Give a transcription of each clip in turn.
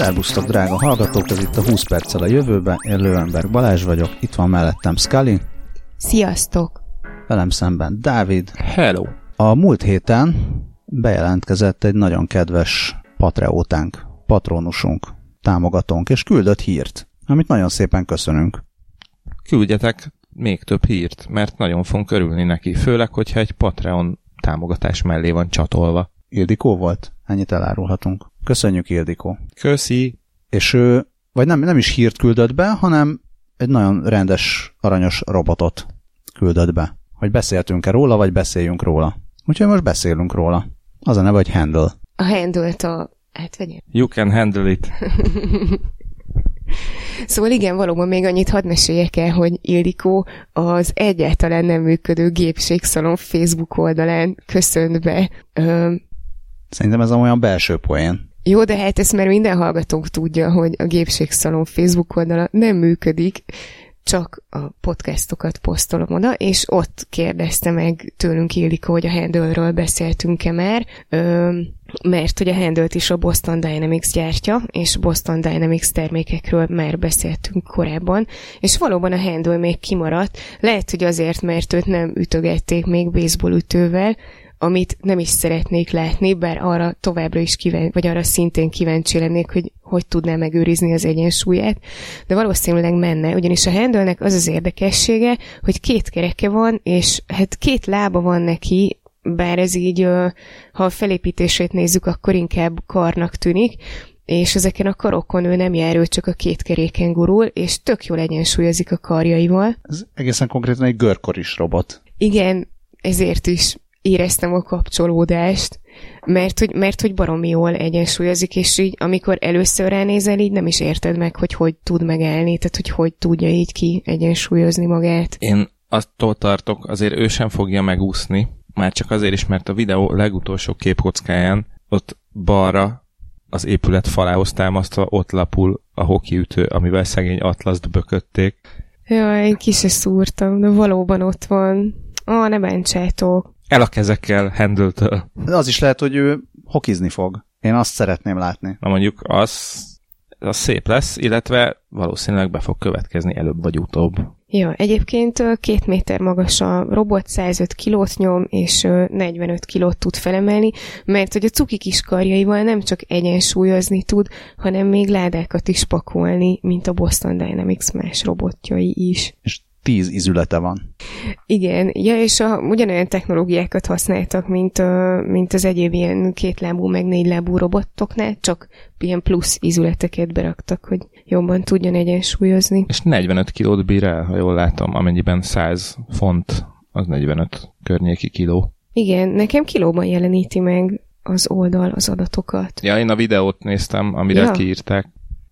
Szerbusztok, drága hallgatók, ez itt a 20 perccel a jövőben. Én Lőenberg Balázs vagyok, itt van mellettem Scully. Sziasztok! Velem szemben Dávid. Hello! A múlt héten bejelentkezett egy nagyon kedves patreótánk, patronusunk, támogatónk, és küldött hírt, amit nagyon szépen köszönünk. Küldjetek még több hírt, mert nagyon fogunk örülni neki, főleg, hogyha egy Patreon támogatás mellé van csatolva. Ildikó volt? Ennyit elárulhatunk. Köszönjük, Ildikó. Köszi! És ő, vagy nem, nem is hírt küldött be, hanem egy nagyon rendes, aranyos robotot küldött be. Hogy beszéltünk-e róla, vagy beszéljünk róla. Úgyhogy most beszélünk róla. Az a neve, hogy Handle. A handle-t a... Hát vegyem. You can handle it. Szóval igen, valóban még annyit hadd meséljek el, hogy Ildikó az egyáltalán nem működő gépségszalon Facebook oldalán köszönt be. Ö, Szerintem ez olyan belső poén. Jó, de hát ezt már minden hallgatónk tudja, hogy a gépségszalon Facebook oldala nem működik, csak a podcastokat posztolom oda, és ott kérdezte meg tőlünk Ildikó, hogy a handle beszéltünk-e már, ö, mert hogy a handle is a Boston Dynamics gyártja, és Boston Dynamics termékekről már beszéltünk korábban, és valóban a handle még kimaradt, lehet, hogy azért, mert őt nem ütögették még baseball ütővel, amit nem is szeretnék látni, bár arra továbbra is kíváncsi, vagy arra szintén kíváncsi lennék, hogy hogy tudná megőrizni az egyensúlyát, de valószínűleg menne, ugyanis a handle az az érdekessége, hogy két kereke van, és hát két lába van neki, bár ez így, ha a felépítését nézzük, akkor inkább karnak tűnik, és ezeken a karokon ő nem jár, ő csak a két keréken gurul, és tök jól egyensúlyozik a karjaival. Ez egészen konkrétan egy görkoris robot. Igen, ezért is éreztem a kapcsolódást, mert hogy, mert hogy baromi jól egyensúlyozik, és így amikor először ránézel, így nem is érted meg, hogy hogy tud megállni, tehát hogy hogy tudja így ki egyensúlyozni magát. Én attól tartok, azért ő sem fogja megúszni, már csak azért is, mert a videó legutolsó képkockáján ott balra az épület falához támasztva ott lapul a hokiütő, amivel szegény Atlaszt bökötték. Jaj, ki se szúrtam, de valóban ott van. Ó, ne bántsátok. El a kezekkel De az is lehet, hogy ő hokizni fog. Én azt szeretném látni. Na mondjuk az, az szép lesz, illetve valószínűleg be fog következni előbb vagy utóbb. Ja, egyébként két méter magas a robot, 105 kilót nyom, és ö, 45 kilót tud felemelni, mert hogy a cuki kis karjaival nem csak egyensúlyozni tud, hanem még ládákat is pakolni, mint a Boston Dynamics más robotjai is. És tíz izülete van. Igen, ja, és a, ugyanolyan technológiákat használtak, mint, a, mint az egyéb ilyen kétlábú, meg négylábú robotoknál, csak ilyen plusz ízületeket beraktak, hogy jobban tudjon egyensúlyozni. És 45 kilót bír el, ha jól látom, amennyiben 100 font, az 45 környéki kiló. Igen, nekem kilóban jeleníti meg az oldal az adatokat. Ja, én a videót néztem, amire ja. kiírták.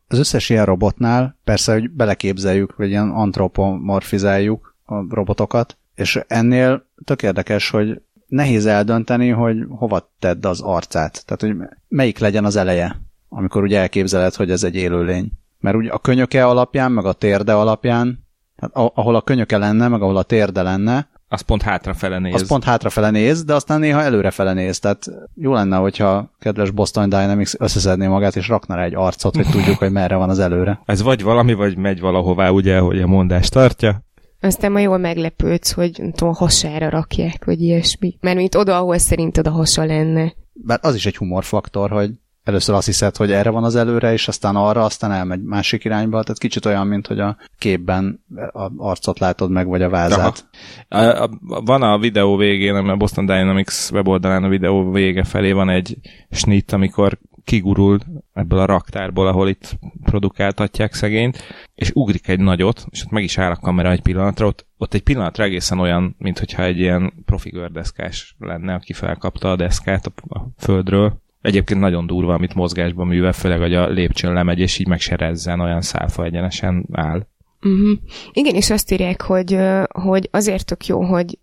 Az összes ilyen robotnál persze, hogy beleképzeljük, vagy ilyen antropomorfizáljuk a robotokat, és ennél tök érdekes, hogy nehéz eldönteni, hogy hova tedd az arcát. Tehát, hogy melyik legyen az eleje, amikor ugye elképzeled, hogy ez egy élőlény. Mert ugye a könyöke alapján, meg a térde alapján, tehát ahol a könyöke lenne, meg ahol a térde lenne, Az pont hátrafele néz. az pont hátrafele néz, de aztán néha előrefele néz. Tehát jó lenne, hogyha a kedves Boston Dynamics összeszedné magát, és rakna rá egy arcot, hogy tudjuk, hogy merre van az előre. Ez vagy valami, vagy megy valahová, ugye, hogy a mondás tartja. Aztán ma jól meglepődsz, hogy nem tudom, hasára rakják, vagy ilyesmi. Mert mint oda, ahol szerinted a hasa lenne. Bár az is egy humorfaktor, hogy először azt hiszed, hogy erre van az előre, és aztán arra, aztán elmegy másik irányba. Tehát kicsit olyan, mint hogy a képben a arcot látod meg, vagy a vázát. A, a, van a videó végén, a Boston Dynamics weboldalán a videó vége felé van egy snit, amikor kigurul ebből a raktárból, ahol itt produkáltatják szegényt, és ugrik egy nagyot, és ott meg is áll a kamera egy pillanatra, ott, ott egy pillanatra egészen olyan, mint hogyha egy ilyen profi gördeszkás lenne, aki felkapta a deszkát a, a földről. Egyébként nagyon durva, amit mozgásban művel, főleg, hogy a lépcsőn lemegy, és így meg se rezzen, olyan szálfa egyenesen áll. Uh-huh. Igen, és azt írják, hogy, hogy azért tök jó, hogy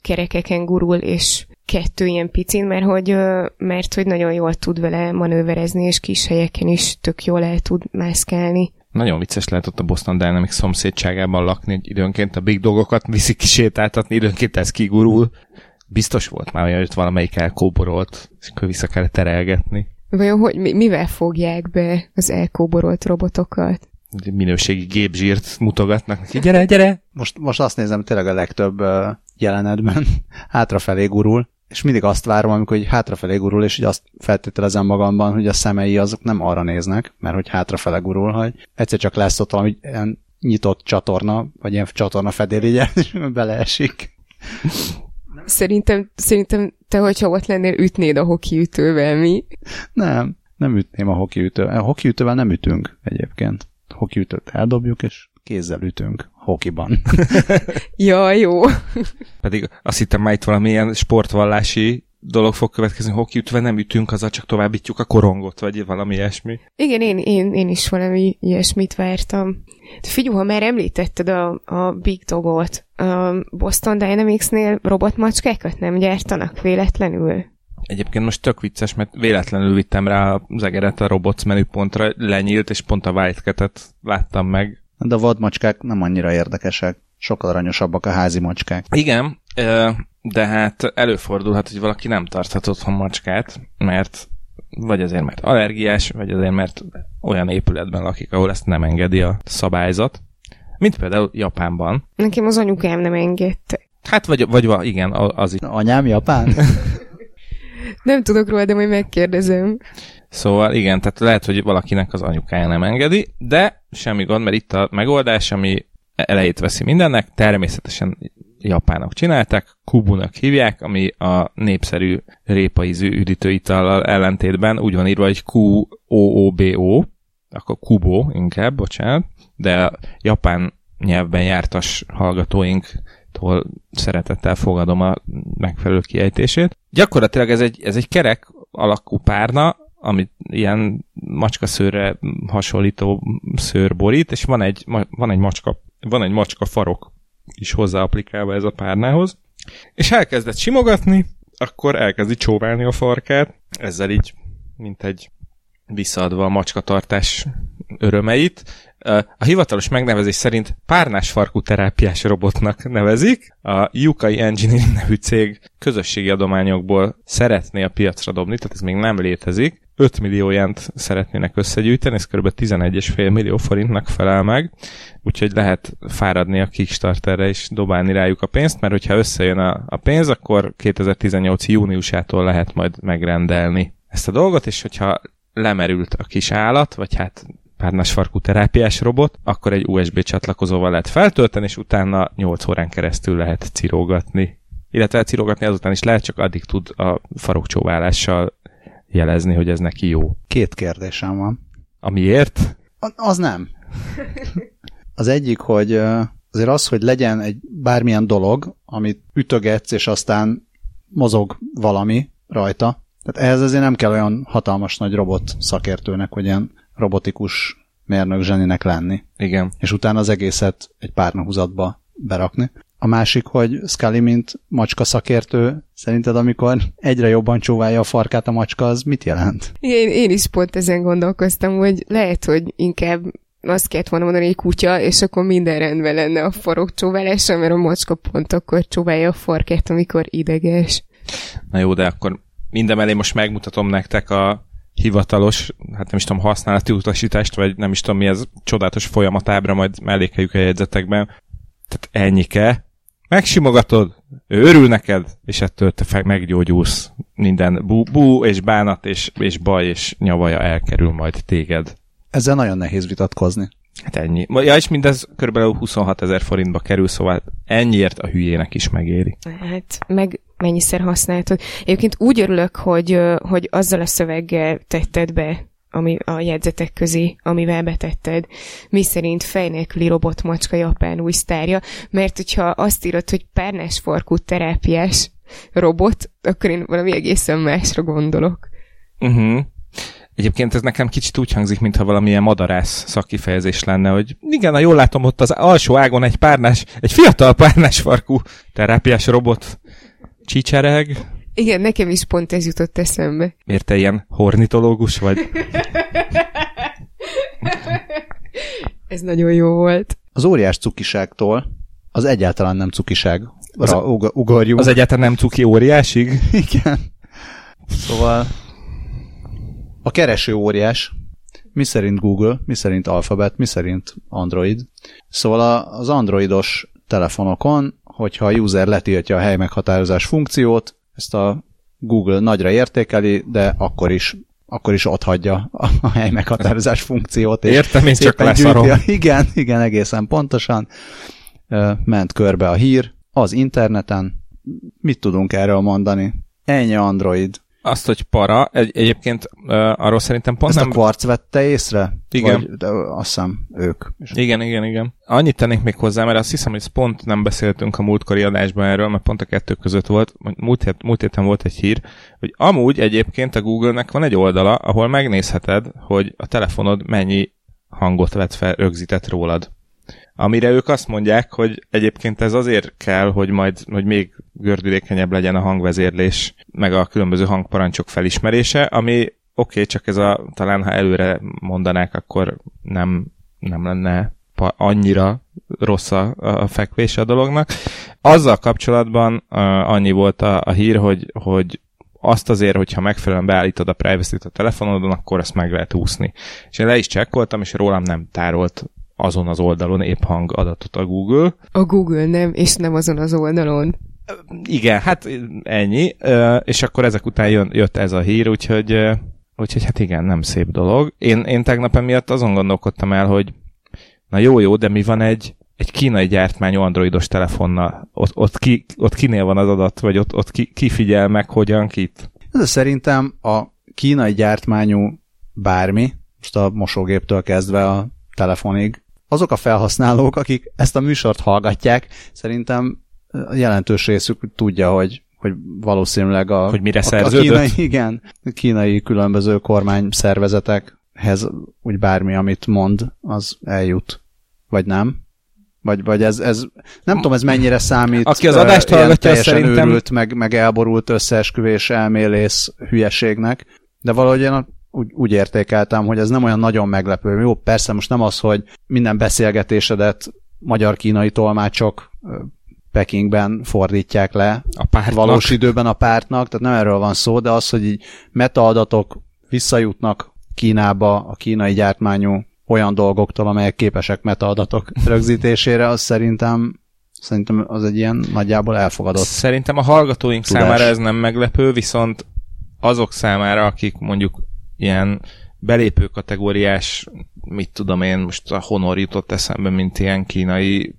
kerekeken gurul, és kettő ilyen picin, mert hogy, mert hogy nagyon jól tud vele manőverezni, és kis helyeken is tök jól el tud mászkálni. Nagyon vicces lehet ott a Boston Dynamics szomszédságában lakni, hogy időnként a big dogokat viszik kisétáltatni, időnként ez kigurul. Biztos volt már olyan, hogy ott valamelyik elkóborolt, és akkor vissza kellett terelgetni. Vajon hogy, mi- mivel fogják be az elkóborolt robotokat? Minőségi gépzsírt mutogatnak neki. Gyere, gyere! Most, most azt nézem, tényleg a legtöbb uh, jelenetben hátrafelé gurul, és mindig azt várom, amikor hogy hátrafelé gurul, és így azt feltételezem magamban, hogy a szemei azok nem arra néznek, mert hogy hátrafele gurul, hogy egyszer csak lesz ott valami ilyen nyitott csatorna, vagy ilyen csatorna fedéligye, és beleesik. Szerintem, szerintem te, hogyha ott lennél, ütnéd a hokiütővel, mi? Nem, nem ütném a hokiütővel. A hokiütővel nem ütünk egyébként. A hokiütőt eldobjuk, és kézzel ütünk hokiban. Ja, jó. Pedig azt hittem már itt valamilyen sportvallási dolog fog következni, hokiütve nem ütünk, azzal csak továbbítjuk a korongot, vagy valami ilyesmi. Igen, én, én, én is valami ilyesmit vártam. Figyelj, ha már említetted a, a Big Dogot, Boston Dynamics-nél robotmacskákat nem gyártanak véletlenül? Egyébként most tök vicces, mert véletlenül vittem rá az egeret a robots menüpontra, lenyílt, és pont a Wildcat-et láttam meg. De a vadmacskák nem annyira érdekesek. Sokkal aranyosabbak a házi macskák. Igen, de hát előfordulhat, hogy valaki nem tarthat otthon macskát, mert vagy azért, mert allergiás, vagy azért, mert olyan épületben lakik, ahol ezt nem engedi a szabályzat. Mint például Japánban. Nekem az anyukám nem engedte. Hát vagy, vagy va- igen, az is. Anyám Japán? Nem tudok róla, de majd megkérdezem. Szóval igen, tehát lehet, hogy valakinek az anyukája nem engedi, de semmi gond, mert itt a megoldás, ami elejét veszi mindennek, természetesen japánok csinálták, kubunak hívják, ami a népszerű répaízű üdítőitallal ellentétben úgy van írva, hogy Q-O-O-B-O, akkor kubo inkább, bocsánat, de japán nyelvben jártas hallgatóinktól szeretettel fogadom a megfelelő kiejtését. Gyakorlatilag ez egy, ez egy kerek alakú párna, amit ilyen macskaszőrre hasonlító szőr borít, és van egy, van egy macska, van egy macska farok is hozzá applikálva ez a párnához, és elkezdett simogatni, akkor elkezdi csóválni a farkát, ezzel így, mint egy visszaadva a macskatartás örömeit. A hivatalos megnevezés szerint párnás farkú terápiás robotnak nevezik. A Yukai Engineering nevű cég közösségi adományokból szeretné a piacra dobni, tehát ez még nem létezik. 5 millió jent szeretnének összegyűjteni, ez kb. 11,5 millió forintnak felel meg, úgyhogy lehet fáradni a Kickstarterre és dobálni rájuk a pénzt, mert hogyha összejön a, a pénz, akkor 2018 júniusától lehet majd megrendelni ezt a dolgot, és hogyha lemerült a kis állat, vagy hát párnás farkú terápiás robot, akkor egy USB csatlakozóval lehet feltölteni, és utána 8 órán keresztül lehet cirógatni. Illetve cirógatni azután is lehet, csak addig tud a farokcsóválással jelezni, hogy ez neki jó. Két kérdésem van. Amiért? A- Az nem. Az egyik, hogy azért az, hogy legyen egy bármilyen dolog, amit ütögetsz, és aztán mozog valami rajta. Tehát ehhez azért nem kell olyan hatalmas nagy robot szakértőnek, vagy ilyen robotikus mérnök zseninek lenni. Igen. És utána az egészet egy párnahúzatba berakni. A másik, hogy Scully, mint macska szakértő, szerinted amikor egyre jobban csóválja a farkát a macska, az mit jelent? Én, én is pont ezen gondolkoztam, hogy lehet, hogy inkább azt kellett volna mondani, hogy kutya, és akkor minden rendben lenne a farok csóválása, mert a macska pont akkor csóválja a farkát, amikor ideges. Na jó, de akkor mindemellé most megmutatom nektek a hivatalos, hát nem is tudom, használati utasítást, vagy nem is tudom mi ez csodálatos folyamatábra, majd mellékeljük a jegyzetekben. Tehát ennyike. Megsimogatod, ő örül neked, és ettől te fel meggyógyulsz. Minden bú, bú és bánat, és, és baj, és nyavaja elkerül majd téged. Ezzel nagyon nehéz vitatkozni. Hát ennyi. Ja, és mindez kb. 26 ezer forintba kerül, szóval ennyiért a hülyének is megéri. Hát, meg mennyiszer használtad. Egyébként úgy örülök, hogy, hogy azzal a szöveggel tetted be ami a jegyzetek közé, amivel betetted, mi szerint fej nélküli robotmacska japán új sztárja, mert hogyha azt írod, hogy párnás farkú terápiás robot, akkor én valami egészen másra gondolok. Uh-huh. Egyébként ez nekem kicsit úgy hangzik, mintha valamilyen madarász szakkifejezés lenne, hogy igen, ha jól látom, ott az alsó ágon egy párnás, egy fiatal párnás farkú terápiás robot csicsereg. Igen, nekem is pont ez jutott eszembe. Miért te ilyen hornitológus vagy? Ez nagyon jó volt. Az óriás cukiságtól az egyáltalán nem cukiság. Az- Az, ug- ugorjunk. Az egyáltalán nem cuki óriásig? Igen. Szóval a kereső óriás, mi szerint Google, mi szerint Alphabet, mi szerint Android. Szóval az androidos telefonokon, hogyha a user letiltja a hely meghatározás funkciót, ezt a Google nagyra értékeli, de akkor is akkor is ott hagyja a hely meghatározás funkciót. És Értem, én csak leszarom. Igen, igen, egészen pontosan. Ment körbe a hír az interneten. Mit tudunk erről mondani? Ennyi Android. Azt, hogy para, egy, egyébként uh, arról szerintem pont Ezt nem... a Quartz vette észre? Igen. Vagy, de azt hiszem ők. Igen, igen, igen. Annyit tennék még hozzá, mert azt hiszem, hogy pont nem beszéltünk a múltkori adásban erről, mert pont a kettő között volt, múlt, hét, múlt héten volt egy hír, hogy amúgy egyébként a Google-nek van egy oldala, ahol megnézheted, hogy a telefonod mennyi hangot vett fel rögzített rólad. Amire ők azt mondják, hogy egyébként ez azért kell, hogy majd hogy még gördülékenyebb legyen a hangvezérlés, meg a különböző hangparancsok felismerése, ami oké, okay, csak ez a, talán ha előre mondanák, akkor nem, nem lenne annyira rossz a, a fekvés a dolognak. Azzal kapcsolatban uh, annyi volt a, a hír, hogy, hogy azt azért, hogyha megfelelően beállítod a privacy-t a telefonodon, akkor ezt meg lehet úszni. És én le is csekkoltam, és rólam nem tárolt azon az oldalon épp hang adatot a Google. A Google nem, és nem azon az oldalon. Igen, hát ennyi, és akkor ezek után jön, jött ez a hír, úgyhogy, úgyhogy hát igen, nem szép dolog. Én, én tegnap emiatt azon gondolkodtam el, hogy na jó, jó, de mi van egy, egy kínai gyártmányú androidos telefonnal? Ott, ott, ki, ott kinél van az adat, vagy ott, ott ki, ki figyel meg, hogyan, kit? Ez szerintem a kínai gyártmányú bármi, most a mosógéptől kezdve a telefonig, azok a felhasználók, akik ezt a műsort hallgatják, szerintem a jelentős részük tudja, hogy hogy valószínűleg a, hogy mire a, a kínai, igen, a kínai különböző kormány szervezetekhez úgy bármi, amit mond, az eljut. Vagy nem? Vagy, vagy ez, ez, nem tudom, ez mennyire számít. Aki az adást hallgatja, szerintem... őrült, meg, meg elborult összeesküvés elmélész hülyeségnek, de valahogy én úgy, úgy értékeltem, hogy ez nem olyan nagyon meglepő. Jó, persze most nem az, hogy minden beszélgetésedet magyar-kínai tolmácsok Pekingben fordítják le a pártnak. valós időben a pártnak, tehát nem erről van szó, de az, hogy így metaadatok visszajutnak Kínába a kínai gyártmányú olyan dolgoktól, amelyek képesek metaadatok rögzítésére, az szerintem szerintem az egy ilyen nagyjából elfogadott. Szerintem a hallgatóink tudás. számára ez nem meglepő, viszont azok számára, akik mondjuk ilyen belépő kategóriás, mit tudom én, most a Honor jutott eszembe, mint ilyen kínai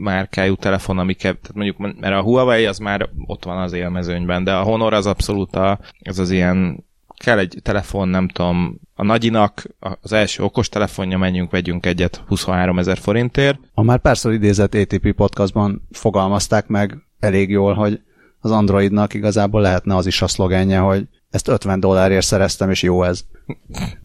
márkájú telefon, amiket, tehát mondjuk, mert a Huawei az már ott van az élmezőnyben, de a Honor az abszolút a, az az ilyen kell egy telefon, nem tudom, a nagyinak az első okos telefonja, menjünk, vegyünk egyet 23 ezer forintért. A már párszor idézett ATP podcastban fogalmazták meg elég jól, hogy az Androidnak igazából lehetne az is a szlogenje, hogy ezt 50 dollárért szereztem, és jó ez.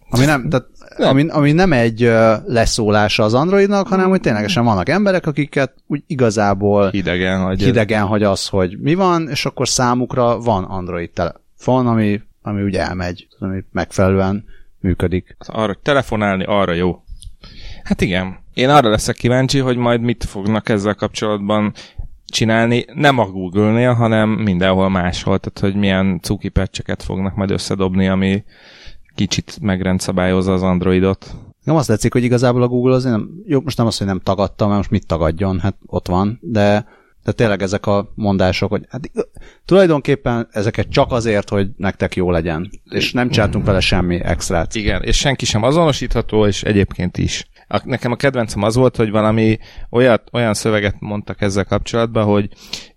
Ami nem, tehát, nem. Ami, ami nem egy leszólása az Androidnak, hanem hogy ténylegesen vannak emberek, akiket úgy igazából hidegen hagy, hidegen hagy az, hogy mi van, és akkor számukra van Android telefon, ami, ami úgy elmegy, ami megfelelően működik. Arra, hogy telefonálni, arra jó. Hát igen. Én arra leszek kíváncsi, hogy majd mit fognak ezzel kapcsolatban csinálni, nem a Google-nél, hanem mindenhol máshol, tehát hogy milyen cuki fognak majd összedobni, ami kicsit megrendszabályozza az Androidot. Nem azt tetszik, hogy igazából a Google azért nem, jó, most nem azt, hogy nem tagadta, mert most mit tagadjon, hát ott van, de, de tényleg ezek a mondások, hogy hát, tulajdonképpen ezeket csak azért, hogy nektek jó legyen, és nem csináltunk vele semmi extrát. Igen, és senki sem azonosítható, és egyébként is. A, nekem a kedvencem az volt, hogy valami olyat, olyan szöveget mondtak ezzel kapcsolatban, hogy,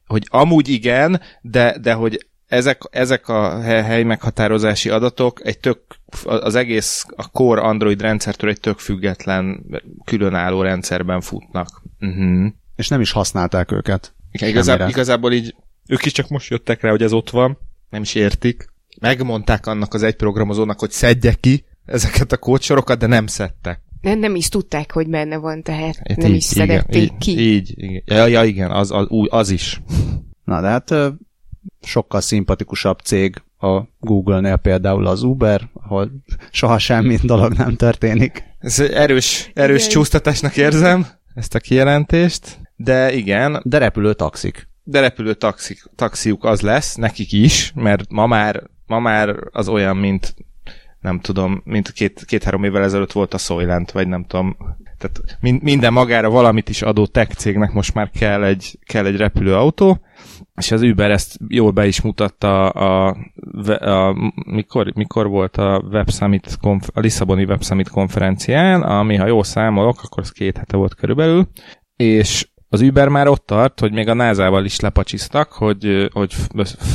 hogy amúgy igen, de, de hogy ezek, ezek a hely meghatározási adatok egy tök, az egész a core Android rendszertől egy tök független, különálló rendszerben futnak. Uh-huh. És nem is használták őket. Igen, igazából, így ők is csak most jöttek rá, hogy ez ott van, nem is értik. Megmondták annak az egy programozónak, hogy szedje ki ezeket a kódsorokat, de nem szedtek. Nem, nem is tudták, hogy benne van, tehát hát nem így, is szedették igen, ki. Így, így. Ja, ja igen, az, az, az is. Na, de hát sokkal szimpatikusabb cég a Google-nél például az Uber, ahol soha semmi dolog nem történik. Ez erős, erős igen. csúsztatásnak érzem ezt a kijelentést, de igen. De repülő taxik. De repülő taxik, taxiuk az lesz, nekik is, mert ma már, ma már az olyan, mint nem tudom, mint két, két-három évvel ezelőtt volt a Soylent, vagy nem tudom, tehát minden magára valamit is adó tech cégnek most már kell egy, kell egy repülőautó, és az Uber ezt jól be is mutatta a, a, a mikor, mikor volt a, Web Summit konf, a Lisszaboni Web Summit konferencián, ami ha jól számolok, akkor az két hete volt körülbelül, és az Uber már ott tart, hogy még a NASA-val is lepacsiztak, hogy, hogy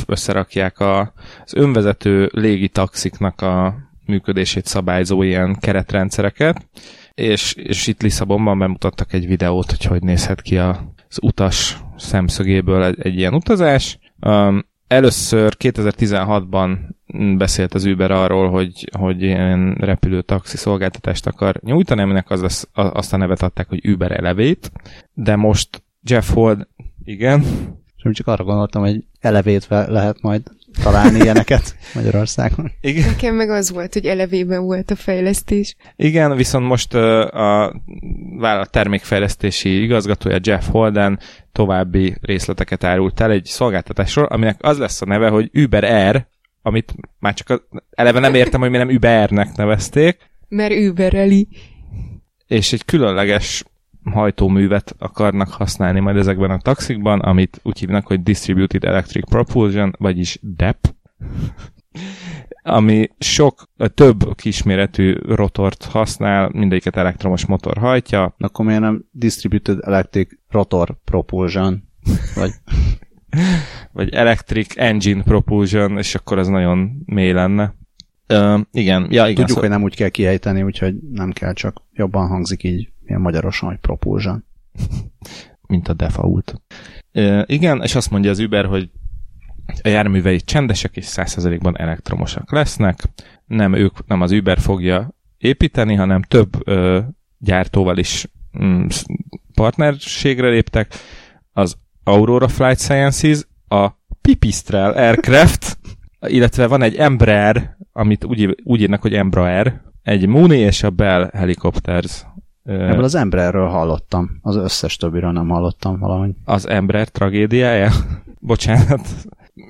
összerakják a, az önvezető légitaxiknak a működését szabályzó ilyen keretrendszereket, és, és itt Lisszabonban bemutattak egy videót, hogy hogy nézhet ki a, az utas szemszögéből egy, egy ilyen utazás. Um, először 2016-ban beszélt az Uber arról, hogy, hogy ilyen repülő taxi szolgáltatást akar nyújtani, aminek az lesz, azt a nevet adták, hogy Uber Elevét, de most Jeff Hold, igen. És csak arra gondoltam, hogy elevétve lehet majd találni ilyeneket Magyarországon. Igen. Nekem meg az volt, hogy elevében volt a fejlesztés. Igen, viszont most a vállalat termékfejlesztési igazgatója Jeff Holden további részleteket árult el egy szolgáltatásról, aminek az lesz a neve, hogy Uber Air, amit már csak eleve nem értem, hogy mi nem Ubernek nevezték. Mert Ubereli. És egy különleges hajtóművet akarnak használni majd ezekben a taxikban, amit úgy hívnak, hogy Distributed Electric Propulsion, vagyis DEP, ami sok, több kisméretű rotort használ, mindegyiket elektromos motor hajtja. Akkor miért nem Distributed Electric Rotor Propulsion? Vagy... vagy Electric Engine Propulsion, és akkor az nagyon mély lenne. Uh, igen, ja, igen. Tudjuk, szó... hogy nem úgy kell kiejteni, úgyhogy nem kell, csak jobban hangzik így ilyen magyarosan, hogy propulsion. Mint a default. Uh, igen, és azt mondja az Uber, hogy a járművei csendesek és 100%-ban elektromosak lesznek. Nem ők, nem az Uber fogja építeni, hanem több uh, gyártóval is mm, partnerségre léptek. Az Aurora Flight Sciences, a Pipistrel Aircraft, illetve van egy Embraer, amit úgy, úgy írnak, hogy Embraer, egy Mooney és a Bell Helicopters Ebből az Embraerről hallottam, az összes többiről nem hallottam valahogy. Az Embraer tragédiája? Bocsánat.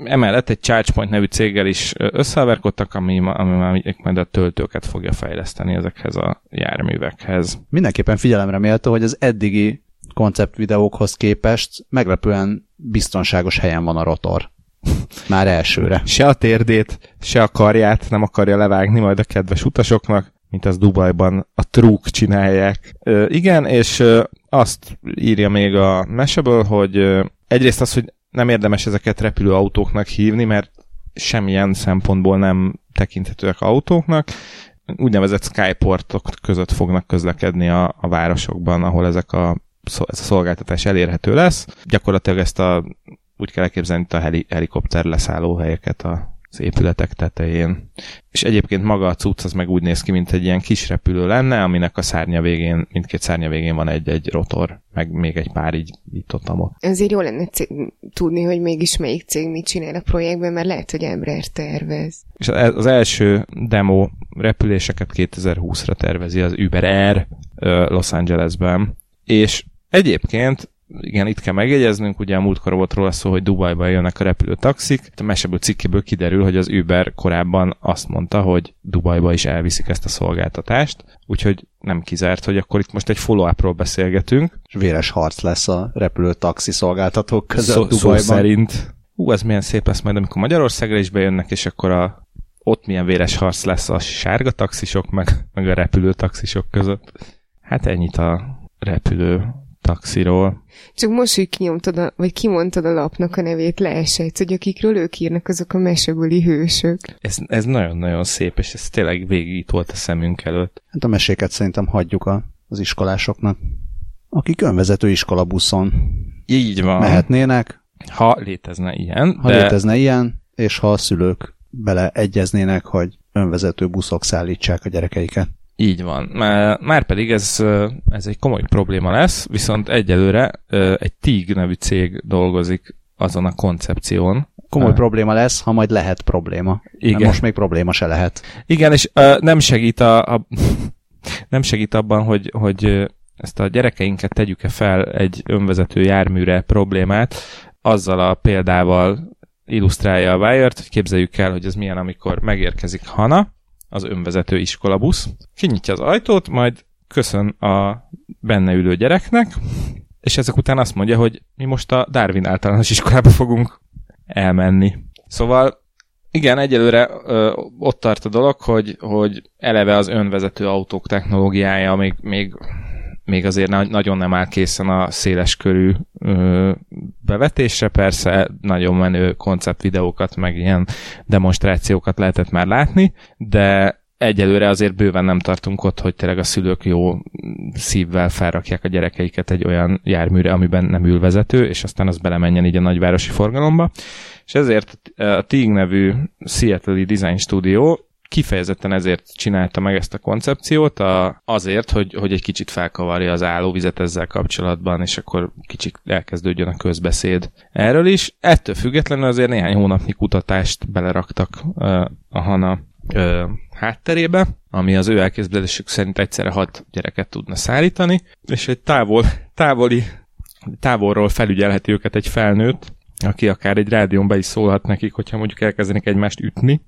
Emellett egy ChargePoint nevű céggel is összeverkodtak, ami, ami már majd a töltőket fogja fejleszteni ezekhez a járművekhez. Mindenképpen figyelemre méltó, hogy az eddigi konceptvideókhoz képest meglepően biztonságos helyen van a rotor. Már elsőre. Se a térdét, se a karját nem akarja levágni majd a kedves utasoknak, mint az Dubajban a trúk csinálják. Ö, igen, és ö, azt írja még a Mashable, hogy ö, egyrészt az, hogy nem érdemes ezeket repülőautóknak hívni, mert semmilyen szempontból nem tekinthetőek autóknak, úgynevezett skyportok között fognak közlekedni a, a városokban, ahol ezek a, ez a szolgáltatás elérhető lesz. Gyakorlatilag ezt a, úgy kell elképzelni, itt a heli, helikopter leszálló helyeket a az épületek tetején. És egyébként maga a cucc az meg úgy néz ki, mint egy ilyen kis repülő lenne, aminek a szárnya végén, mindkét szárnya végén van egy-egy rotor, meg még egy pár így itt ott amott. Ezért jó lenne c- tudni, hogy mégis melyik cég mit csinál a projektben, mert lehet, hogy Embraer tervez. És az első demo repüléseket 2020-ra tervezi az Uber Air Los Angelesben. És egyébként igen, itt kell megjegyeznünk, ugye a múltkor volt róla szó, hogy Dubajba jönnek a repülőtaxik. A meseből cikkéből kiderül, hogy az Uber korábban azt mondta, hogy Dubajba is elviszik ezt a szolgáltatást, úgyhogy nem kizárt, hogy akkor itt most egy follow-upról beszélgetünk. És véres harc lesz a repülőtaxi szolgáltatók között szó, Dubajban. Szó szerint. Ú, ez milyen szép lesz majd, amikor Magyarországra is bejönnek, és akkor a, ott milyen véres harc lesz a sárga taxisok, meg, meg a repülőtaxisok között. Hát ennyit a repülő taxiról. Csak most, hogy kinyomtad a, vagy kimondtad a lapnak a nevét, leesett, hogy akikről ők írnak, azok a mesebeli hősök. Ez, ez nagyon-nagyon szép, és ez tényleg végig itt volt a szemünk előtt. Hát a meséket szerintem hagyjuk a, az iskolásoknak, akik önvezető iskolabuszon Így van. mehetnének. Ha létezne ilyen. Ha de... létezne ilyen, és ha a szülők beleegyeznének, hogy önvezető buszok szállítsák a gyerekeiket. Így van. Már pedig ez, ez egy komoly probléma lesz, viszont egyelőre egy TIG nevű cég dolgozik azon a koncepción. Komoly uh, probléma lesz, ha majd lehet probléma. Igen. most még probléma se lehet. Igen, és uh, nem segít a, a nem segít abban, hogy, hogy ezt a gyerekeinket tegyük-e fel egy önvezető járműre problémát, azzal a példával illusztrálja a Wired, hogy képzeljük el, hogy ez milyen, amikor megérkezik Hana, az önvezető iskolabusz. Kinyitja az ajtót, majd köszön a benne ülő gyereknek, és ezek után azt mondja, hogy mi most a Darwin általános iskolába fogunk elmenni. Szóval igen, egyelőre ö, ott tart a dolog, hogy, hogy eleve az önvezető autók technológiája még, még, még azért na- nagyon nem áll készen a széles körű ö, bevetésre. Persze nagyon menő konceptvideókat, meg ilyen demonstrációkat lehetett már látni, de egyelőre azért bőven nem tartunk ott, hogy tényleg a szülők jó szívvel felrakják a gyerekeiket egy olyan járműre, amiben nem ül vezető, és aztán az belemenjen így a nagyvárosi forgalomba. És ezért a TIG nevű Seattle Design Studio kifejezetten ezért csinálta meg ezt a koncepciót, a, azért, hogy, hogy egy kicsit felkavarja az állóvizet ezzel kapcsolatban, és akkor kicsit elkezdődjön a közbeszéd erről is. Ettől függetlenül azért néhány hónapnyi kutatást beleraktak uh, a HANA uh, hátterébe, ami az ő elképzelésük szerint egyszerre hat gyereket tudna szállítani, és egy távol, távoli, távolról felügyelheti őket egy felnőtt, aki akár egy rádión be is szólhat nekik, hogyha mondjuk elkezdenek egymást ütni,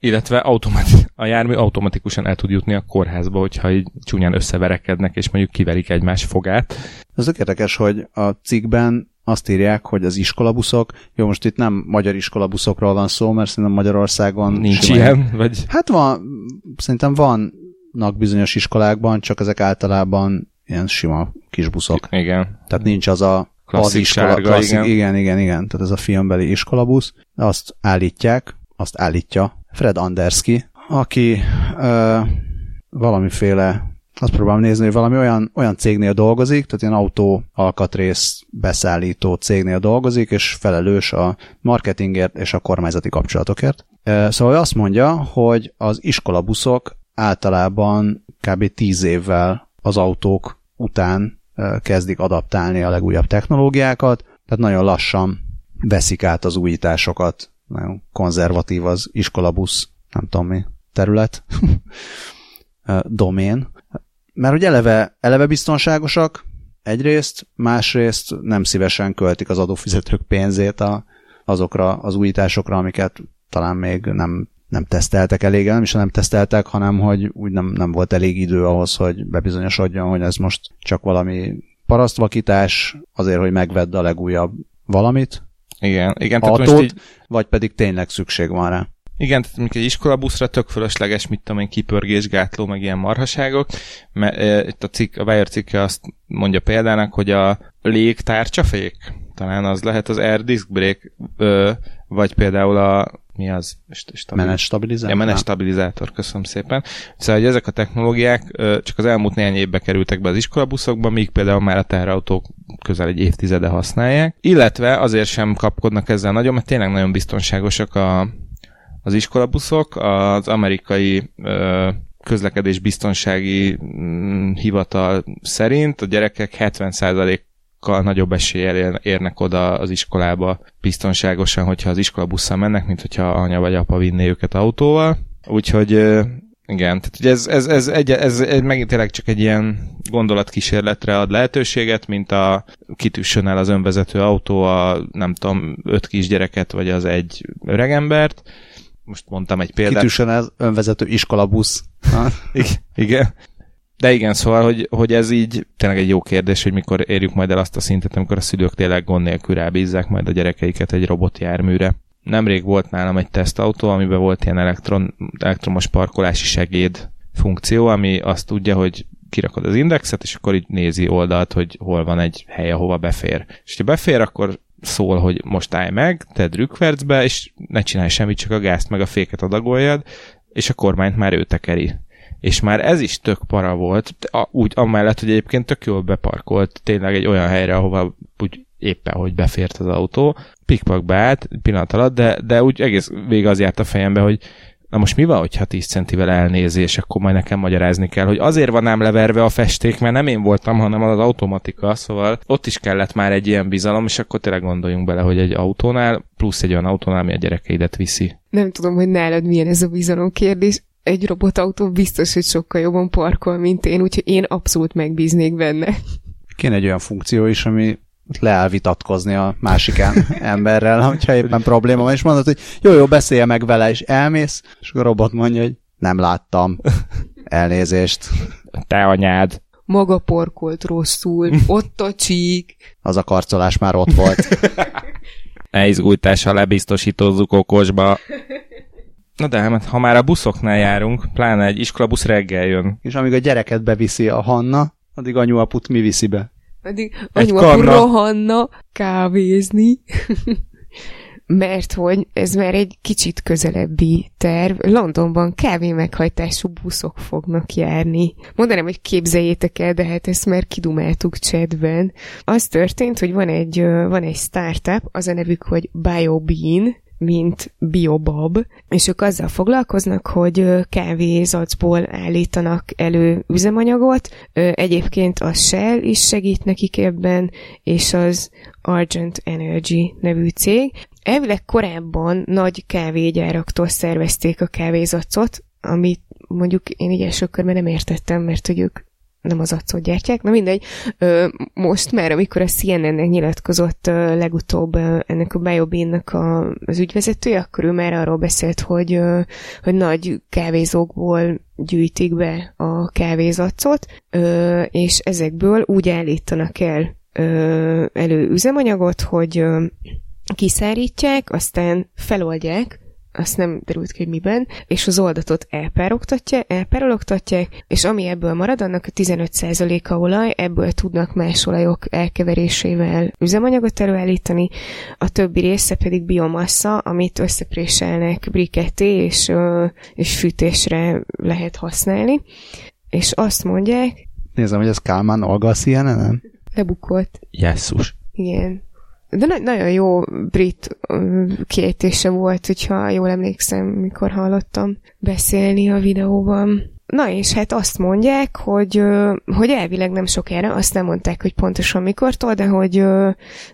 illetve automati- a jármű automatikusan el tud jutni a kórházba, hogyha így csúnyán összeverekednek, és mondjuk kiverik egymás fogát. Ez érdekes, hogy a cikkben azt írják, hogy az iskolabuszok, jó, most itt nem magyar iskolabuszokról van szó, mert szerintem Magyarországon... Nincs sima- ilyen, vagy... Hát van, szerintem vannak bizonyos iskolákban, csak ezek általában ilyen sima kis buszok. Igen. Tehát nincs az a Klasszik az iskola, sárga, klasszik, igen. igen, igen, igen. Tehát ez a filmbeli iskolabusz. Azt állítják, azt állítja Fred Anderski, aki ö, valamiféle azt próbálom nézni, hogy valami olyan, olyan cégnél dolgozik, tehát ilyen autó alkatrész beszállító cégnél dolgozik, és felelős a marketingért és a kormányzati kapcsolatokért. Szóval azt mondja, hogy az iskolabuszok általában kb. 10 évvel az autók után kezdik adaptálni a legújabb technológiákat, tehát nagyon lassan veszik át az újításokat, nagyon konzervatív az iskolabusz, nem tudom mi, terület, domén, mert hogy eleve, eleve biztonságosak egyrészt, másrészt nem szívesen költik az adófizetők pénzét a, azokra az újításokra, amiket talán még nem, nem teszteltek elég, nem is nem teszteltek, hanem hogy úgy nem, nem volt elég idő ahhoz, hogy bebizonyosodjon, hogy ez most csak valami parasztvakítás, azért, hogy megvedd a legújabb valamit, Igen, igen tehát most autót, így, vagy pedig tényleg szükség van rá. Igen, tehát mondjuk egy iskolabuszra tök fölösleges, mit tudom én, kipörgés, gátló, meg ilyen marhaságok. Mert e, itt a, cikk, a Wire cikke azt mondja példának, hogy a légtárcsafék, talán az lehet az air disc brake, ö, vagy például a mi az? St- stabil- Menet stabilizátor? Ja, menet stabilizátor, köszönöm szépen. Szóval, hogy ezek a technológiák csak az elmúlt néhány évbe kerültek be az iskolabuszokba, míg például már a teherautók közel egy évtizede használják. Illetve azért sem kapkodnak ezzel nagyon, mert tényleg nagyon biztonságosak a, az iskolabuszok. Az amerikai ö, közlekedés biztonsági mm, hivatal szerint a gyerekek 70%-kal nagyobb eséllyel ér- érnek oda az iskolába biztonságosan, hogyha az iskolabusszal mennek, mint hogyha anya vagy apa vinné őket autóval. Úgyhogy igen, tehát ugye ez, ez, ez, egy, ez, ez megint tényleg csak egy ilyen gondolatkísérletre ad lehetőséget, mint a kitűssön el az önvezető autó a nem tudom, öt kisgyereket, vagy az egy öregembert. Most mondtam egy példát. Kitűsön ez önvezető iskolabusz. Igen. De igen, szóval, hogy, hogy ez így tényleg egy jó kérdés, hogy mikor érjük majd el azt a szintet, amikor a szülők tényleg gond nélkül rábízzák majd a gyerekeiket egy robotjárműre. Nemrég volt nálam egy tesztautó, amiben volt ilyen elektron, elektromos parkolási segéd funkció, ami azt tudja, hogy kirakod az indexet, és akkor így nézi oldalt, hogy hol van egy hely, ahova befér. És ha befér, akkor szól, hogy most állj meg, tedd rükvercbe, és ne csinálj semmit, csak a gázt meg a féket adagoljad, és a kormányt már ő tekeri. És már ez is tök para volt, a, úgy amellett, hogy egyébként tök jól beparkolt tényleg egy olyan helyre, ahova úgy éppen, hogy befért az autó, pikpak beállt pillanat alatt, de, de úgy egész végig az járt a fejembe, hogy na most mi van, hogyha 10 centivel elnézi, akkor majd nekem magyarázni kell, hogy azért van ám leverve a festék, mert nem én voltam, hanem az automatika, szóval ott is kellett már egy ilyen bizalom, és akkor tényleg gondoljunk bele, hogy egy autónál, plusz egy olyan autónál, ami a gyerekeidet viszi. Nem tudom, hogy nálad milyen ez a bizalom kérdés. Egy robotautó biztos, hogy sokkal jobban parkol, mint én, úgyhogy én abszolút megbíznék benne. Kéne egy olyan funkció is, ami leáll vitatkozni a másik em- emberrel, hogyha éppen probléma van, és mondod, hogy jó, jó, beszélje meg vele, és elmész, és a robot mondja, hogy Nem láttam. Elnézést. Te anyád. Maga porkolt rosszul, ott a csík. Az a karcolás már ott volt. Ne izgultással lebiztosítozzuk okosba. Na de hát, ha már a buszoknál járunk, pláne egy iskolabusz reggel jön. És amíg a gyereket beviszi a Hanna, addig anyu aput mi viszi be? Addig anyu kanna. rohanna kávézni. Mert hogy ez már egy kicsit közelebbi terv. Londonban kávé meghajtású buszok fognak járni. Mondanám, hogy képzeljétek el, de hát ezt már kidumáltuk chatben. Az történt, hogy van egy, van egy startup, az a nevük, hogy BioBean, mint Biobab, és ők azzal foglalkoznak, hogy kávézacból állítanak elő üzemanyagot. Egyébként a Shell is segít nekik ebben, és az Argent Energy nevű cég. Elvileg korábban nagy kávégyáraktól szervezték a kávézacot, amit mondjuk én így első körben nem értettem, mert hogy ők nem az acot gyártják. Na mindegy, most már, amikor a CNN-nek nyilatkozott legutóbb ennek a BioBean-nak a, az ügyvezetője, akkor ő már arról beszélt, hogy, hogy nagy kávézókból gyűjtik be a kávézacot, és ezekből úgy állítanak el elő üzemanyagot, hogy kiszárítják, aztán feloldják, azt nem derült ki, hogy miben, és az oldatot elpárologtatják, elpárologtatják, és ami ebből marad, annak a 15%-a olaj, ebből tudnak más olajok elkeverésével üzemanyagot előállítani, a többi része pedig biomassa, amit összepréselnek briketté, és, és fűtésre lehet használni. És azt mondják, Nézem, hogy ez Kálmán Olga a CNN-en? lebukott, Jesszus. igen. De na- nagyon jó brit kiejtése volt, hogyha jól emlékszem, mikor hallottam beszélni a videóban. Na és hát azt mondják, hogy, hogy elvileg nem sokára, azt nem mondták, hogy pontosan mikortól, de hogy,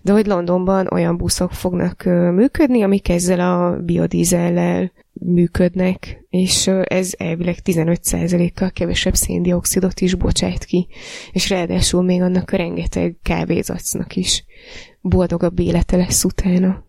de hogy Londonban olyan buszok fognak működni, amik ezzel a biodízellel működnek, és ez elvileg 15%-kal kevesebb széndiokszidot is bocsát ki, és ráadásul még annak a rengeteg kávézacnak is boldogabb élete lesz utána.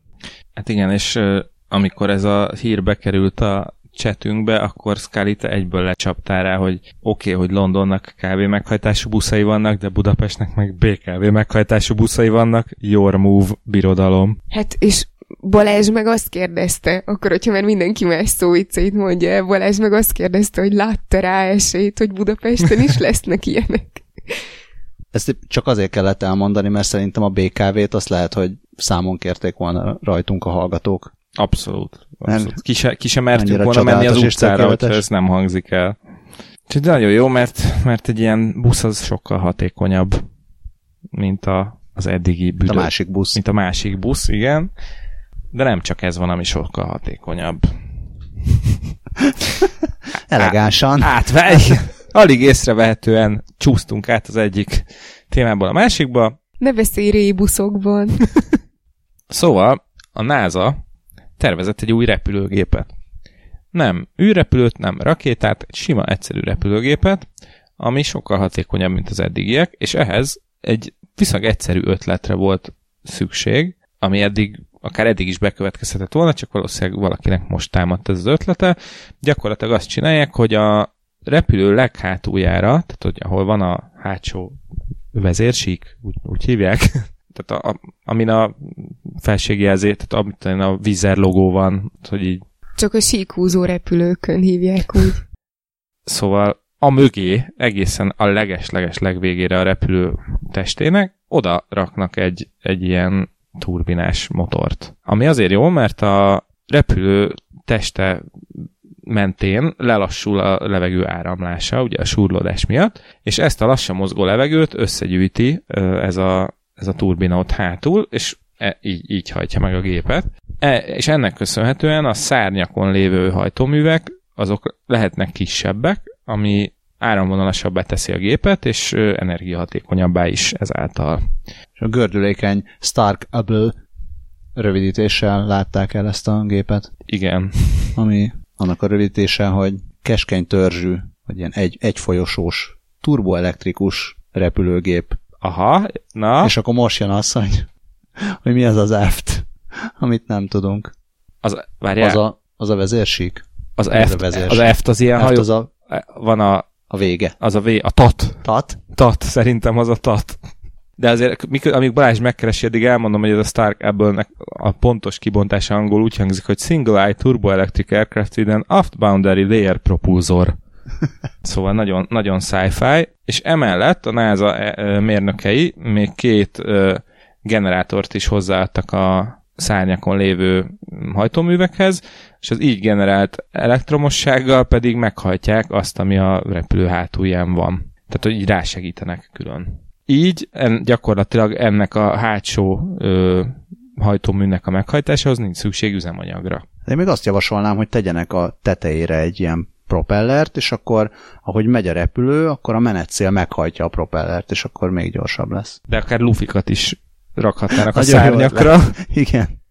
Hát igen, és amikor ez a hír bekerült a chatünkbe, akkor Scully te egyből lecsaptál rá, hogy oké, okay, hogy Londonnak kávé meghajtású buszai vannak, de Budapestnek meg BKV meghajtású buszai vannak. Your move, birodalom. Hát, és Balázs meg azt kérdezte, akkor, hogyha már mindenki más szóvicceit mondja el, Balázs meg azt kérdezte, hogy látta rá esélyt, hogy Budapesten is lesznek ilyenek. Ezt csak azért kellett elmondani, mert szerintem a BKV-t azt lehet, hogy számon kérték volna rajtunk a hallgatók. Abszolút. Abszolút. Ki, se, ki se mertünk volna menni az utcára, hogyha ez nem hangzik el. Úgyhogy nagyon jó, mert, mert egy ilyen busz az sokkal hatékonyabb, mint a, az eddigi Mint büdös. a másik busz. mint a másik busz, igen. De nem csak ez van, ami sokkal hatékonyabb. Elegánsan. Átvegy! Alig észrevehetően csúsztunk át az egyik témából a másikba. Ne beszélj rébuszokban. Szóval a NASA tervezett egy új repülőgépet. Nem űrrepülőt, nem rakétát, egy sima egyszerű repülőgépet, ami sokkal hatékonyabb, mint az eddigiek, és ehhez egy viszonylag egyszerű ötletre volt szükség, ami eddig, akár eddig is bekövetkezhetett volna, csak valószínűleg valakinek most támadt ez az ötlete. Gyakorlatilag azt csinálják, hogy a repülő leghátuljára, tehát hogy ahol van a hátsó vezérsík, úgy, úgy hívják, tehát a, a, amin a felségjelzés, tehát amit a vízer logó van, hogy így Csak a síkhúzó repülőkön hívják úgy. Szóval a mögé, egészen a leges-leges legvégére a repülő testének, oda raknak egy, egy ilyen turbinás motort. Ami azért jó, mert a repülő teste mentén lelassul a levegő áramlása, ugye a súrlódás miatt, és ezt a lassan mozgó levegőt összegyűjti ez a, ez a turbina ott hátul, és e, így, így hajtja meg a gépet. E, és ennek köszönhetően a szárnyakon lévő hajtóművek azok lehetnek kisebbek, ami áramvonalasabbá teszi a gépet, és energiahatékonyabbá is ezáltal. És a gördülékeny Stark Able rövidítéssel látták el ezt a gépet, Igen. ami annak a rövidítése, hogy keskeny törzsű, vagy ilyen egy, egyfolyosós, turboelektrikus repülőgép. Aha, na, És akkor most jön az, hogy, hogy mi az az aft, amit nem tudunk. az, várjál, Az a, az a vezérsík. Az Ez F, a vezér. az az ilyen hajó, az a, van a, a vége. az a V, a TAT. Tat? TAT, szerintem az a TAT. De azért, mikor, amíg Balázs megkeresi, addig elmondom, hogy ez a Stark ebből a pontos kibontása angol úgy hangzik, hogy Single Eye Turbo Electric Aircraft with an Aft Boundary Layer Propulsor. Szóval nagyon, nagyon sci-fi, és emellett a NASA e, e, mérnökei még két ö, generátort is hozzáadtak a szárnyakon lévő hajtóművekhez, és az így generált elektromossággal pedig meghajtják azt, ami a repülő hátulján van. Tehát, hogy így rásegítenek külön. Így en, gyakorlatilag ennek a hátsó ö, hajtóműnek a meghajtásához nincs szükség üzemanyagra. De én még azt javasolnám, hogy tegyenek a tetejére egy ilyen propellert, és akkor, ahogy megy a repülő, akkor a menetszél meghajtja a propellert, és akkor még gyorsabb lesz. De akár lufikat is rakhatnának a szárnyakra. Igen.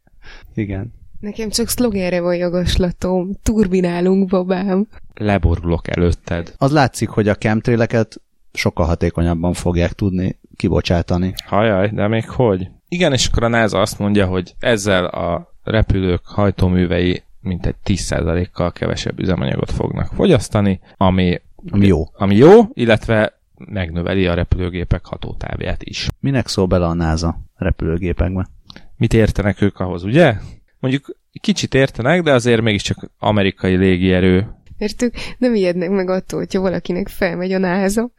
Igen. Nekem csak szlogenre van javaslatom. Turbinálunk, babám. Leborulok előtted. Az látszik, hogy a chemtraileket sokkal hatékonyabban fogják tudni kibocsátani. Hajaj, de még hogy? Igen, és akkor a NASA azt mondja, hogy ezzel a repülők hajtóművei mintegy 10%-kal kevesebb üzemanyagot fognak fogyasztani, ami, Ami jó. ami jó, illetve megnöveli a repülőgépek hatótávját is. Minek szól bele a NASA repülőgépekbe? Mit értenek ők ahhoz, ugye? Mondjuk kicsit értenek, de azért mégiscsak amerikai légierő. Mert ők nem ijednek meg attól, hogyha valakinek felmegy a náza.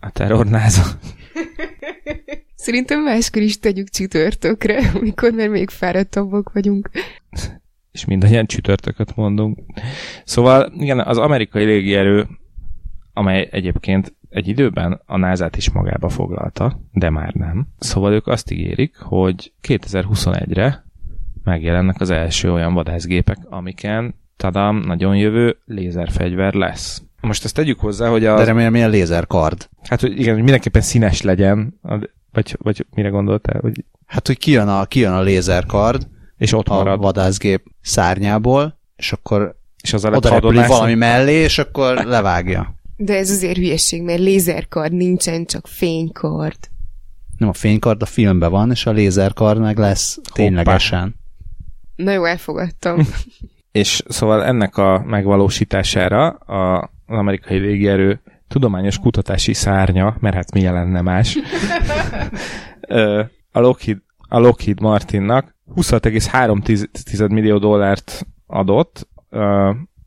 A terrornáza. Szerintem máskor is tegyük csütörtökre, amikor már még fáradtabbak vagyunk. és mindannyian csütörtököt mondunk. Szóval igen, az amerikai légierő, amely egyébként egy időben a nasa is magába foglalta, de már nem. Szóval ők azt ígérik, hogy 2021-re megjelennek az első olyan vadászgépek, amiken tadam, nagyon jövő lézerfegyver lesz. Most ezt tegyük hozzá, hogy a... De remélem ilyen lézerkard. Hát, hogy igen, hogy mindenképpen színes legyen, a- vagy, vagy mire gondoltál, hogy Hát, hogy kijön a, kijön a lézerkard és ott a marad, vadászgép szárnyából, és akkor és az a oda hadonászni. valami mellé, és akkor levágja. De ez azért hülyeség, mert lézerkard nincsen, csak fénykard. Nem a fénykard a filmben van, és a lézerkard meg lesz ténylegesen. Na jó, elfogadtam. És szóval ennek a megvalósítására a, az amerikai légierő tudományos kutatási szárnya, mert hát mi lenne más, a Lockheed, a Lockheed Martinnak 26,3 millió dollárt adott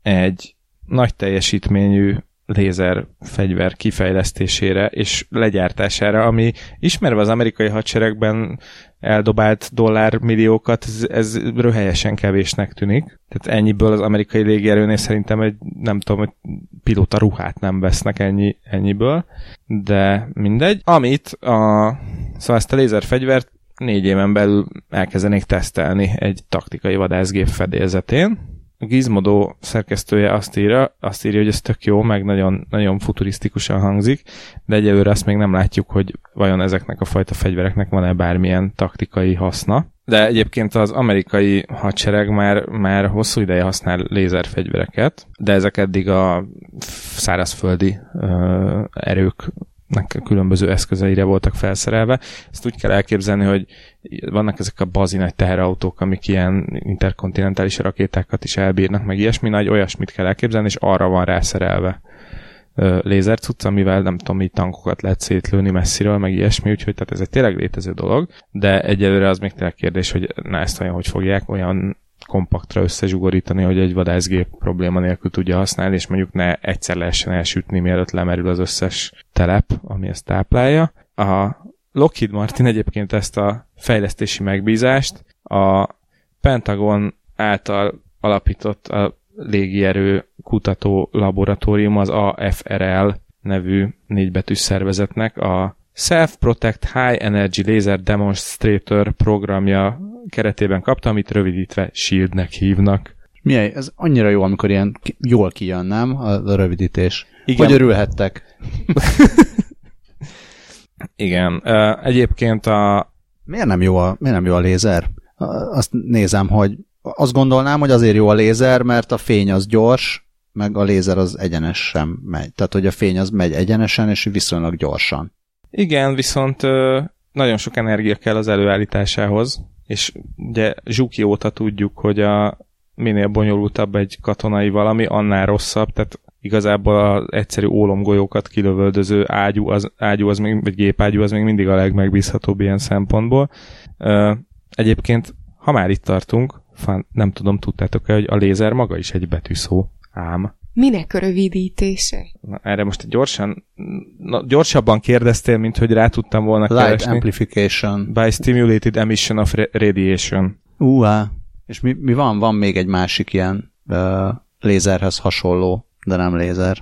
egy nagy teljesítményű lézer fegyver kifejlesztésére és legyártására, ami ismerve az amerikai hadseregben eldobált dollármilliókat, ez, ez röhelyesen kevésnek tűnik. Tehát ennyiből az amerikai légierőnél szerintem egy, nem tudom, hogy pilóta ruhát nem vesznek ennyi, ennyiből, de mindegy. Amit a, szóval ezt a lézerfegyvert négy éven belül elkezdenék tesztelni egy taktikai vadászgép fedélzetén. Gizmodo szerkesztője azt írja, azt írja, hogy ez tök jó, meg nagyon, nagyon futurisztikusan hangzik, de egyelőre azt még nem látjuk, hogy vajon ezeknek a fajta fegyvereknek van-e bármilyen taktikai haszna. De egyébként az amerikai hadsereg már, már hosszú ideje használ lézerfegyvereket, de ezek eddig a szárazföldi ö, erőknek különböző eszközeire voltak felszerelve. Ezt úgy kell elképzelni, hogy vannak ezek a bazi nagy teherautók, amik ilyen interkontinentális rakétákat is elbírnak, meg ilyesmi nagy, olyasmit kell elképzelni, és arra van rászerelve lézercucc, amivel nem tudom, így tankokat lehet szétlőni messziről, meg ilyesmi, úgyhogy tehát ez egy tényleg létező dolog, de egyelőre az még tényleg kérdés, hogy na ezt olyan, hogy fogják olyan kompaktra összezsugorítani, hogy egy vadászgép probléma nélkül tudja használni, és mondjuk ne egyszer lehessen elsütni, mielőtt lemerül az összes telep, ami ezt táplálja. A Lockheed Martin egyébként ezt a fejlesztési megbízást a Pentagon által alapított a légierő kutató laboratórium, az AFRL nevű négybetűs szervezetnek a Self-Protect High Energy Laser Demonstrator programja keretében kapta, amit rövidítve SHIELD-nek hívnak. Milyen, ez annyira jó, amikor ilyen jól kijön, nem? A, a rövidítés. Igen. Hogy örülhettek? Igen. Egyébként a... Miért nem jó a, miért nem jó a lézer? Azt nézem, hogy azt gondolnám, hogy azért jó a lézer, mert a fény az gyors, meg a lézer az egyenes sem megy. Tehát, hogy a fény az megy egyenesen, és viszonylag gyorsan. Igen, viszont nagyon sok energia kell az előállításához, és ugye Zsuki óta tudjuk, hogy a minél bonyolultabb egy katonai valami, annál rosszabb, tehát igazából az egyszerű ólomgolyókat kilövöldöző ágyú, az, ágyú az még, vagy gépágyú az még mindig a legmegbízhatóbb ilyen szempontból. Egyébként, ha már itt tartunk, fan, nem tudom, tudtátok-e, hogy a lézer maga is egy betűszó, ám. Minek a rövidítése? Na, erre most gyorsan, na, gyorsabban kérdeztél, mint hogy rá tudtam volna Light keresni. amplification. By stimulated emission of ra- radiation. Uá. És mi, mi van? Van még egy másik ilyen uh, lézerhez hasonló, de nem lézer.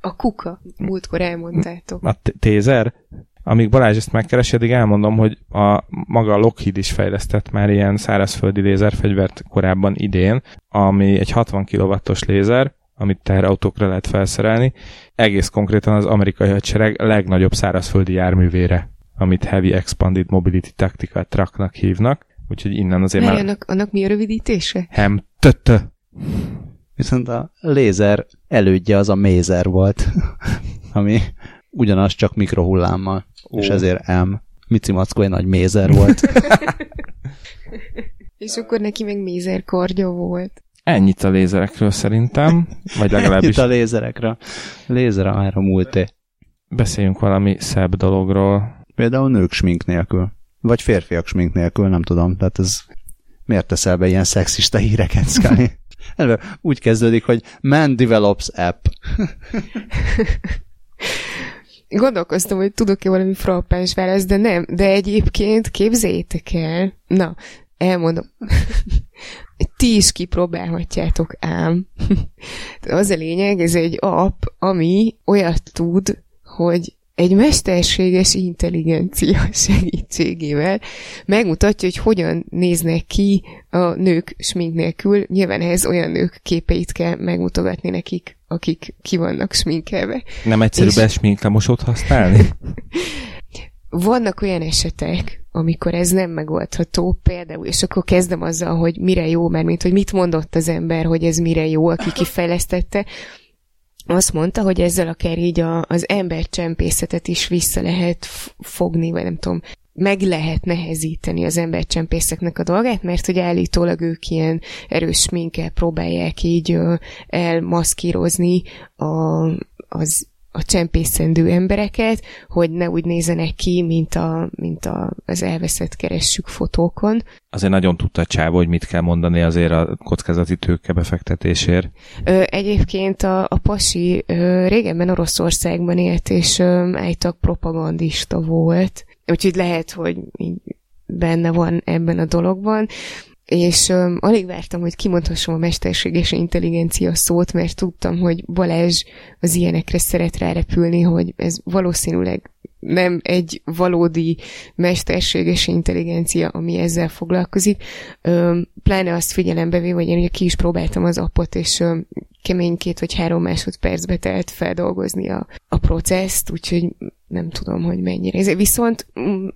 A kuka. Múltkor elmondtátok. A tézer? Amíg Balázs ezt megkeresi, addig elmondom, hogy a maga a Lockheed is fejlesztett már ilyen szárazföldi lézerfegyvert korábban idén, ami egy 60 kW-os lézer, amit teherautókra lehet felszerelni, egész konkrétan az amerikai hadsereg legnagyobb szárazföldi járművére, amit Heavy Expanded Mobility Tactical Trucknak hívnak, úgyhogy innen azért Mert már annak, annak mi a rövidítése? hem tötö. Viszont a lézer elődje az a mézer volt, ami ugyanaz csak mikrohullámmal, Ó. és ezért M. Mici Mackó egy nagy mézer volt. És akkor neki meg mézer kardja volt. Ennyit a lézerekről szerintem, vagy legalábbis Itt a lézerekre. Lézer a három múlté. beszéljünk valami szebb dologról. Például nők smink nélkül. Vagy férfiak smink nélkül, nem tudom. Tehát ez miért teszel be ilyen szexista híreket, Scully? Úgy kezdődik, hogy Man develops app. Gondolkoztam, hogy tudok-e valami frappáns választ, de nem. De egyébként képzeljétek el, na, elmondom. Ti is kipróbálhatjátok ám. az a lényeg, ez egy app, ami olyat tud, hogy egy mesterséges intelligencia segítségével megmutatja, hogy hogyan néznek ki a nők smink nélkül. Nyilván ehhez olyan nők képeit kell megmutogatni nekik, akik ki vannak sminkelve. Nem egyszerű És- besminklemosót használni? Vannak olyan esetek, amikor ez nem megoldható, például, és akkor kezdem azzal, hogy mire jó, mert mint hogy mit mondott az ember, hogy ez mire jó, aki kifejlesztette. Azt mondta, hogy ezzel akár így a, az embercsempészetet is vissza lehet fogni, vagy nem tudom, meg lehet nehezíteni az embercsempészeknek a dolgát, mert hogy állítólag ők ilyen erős sminkkel próbálják így elmaszkírozni a, az a csempészendő embereket, hogy ne úgy nézenek ki, mint, a, mint a, az elveszett keressük fotókon. Azért nagyon tudta csávó, hogy mit kell mondani azért a kockázati tőke befektetésért. Ö, egyébként a, a pasi ö, régebben Oroszországban élt, és ö, állítólag propagandista volt, úgyhogy lehet, hogy benne van ebben a dologban, és um, alig vártam, hogy kimondhassam a mesterséges intelligencia szót, mert tudtam, hogy Balázs az ilyenekre szeret rárepülni, hogy ez valószínűleg nem egy valódi mesterséges intelligencia, ami ezzel foglalkozik. Öm, pláne azt figyelembe véve, hogy én ugye ki is próbáltam az appot, és öm, kemény két vagy három másodpercbe telt feldolgozni a, a processzt, úgyhogy nem tudom, hogy mennyire. Ez viszont, mm,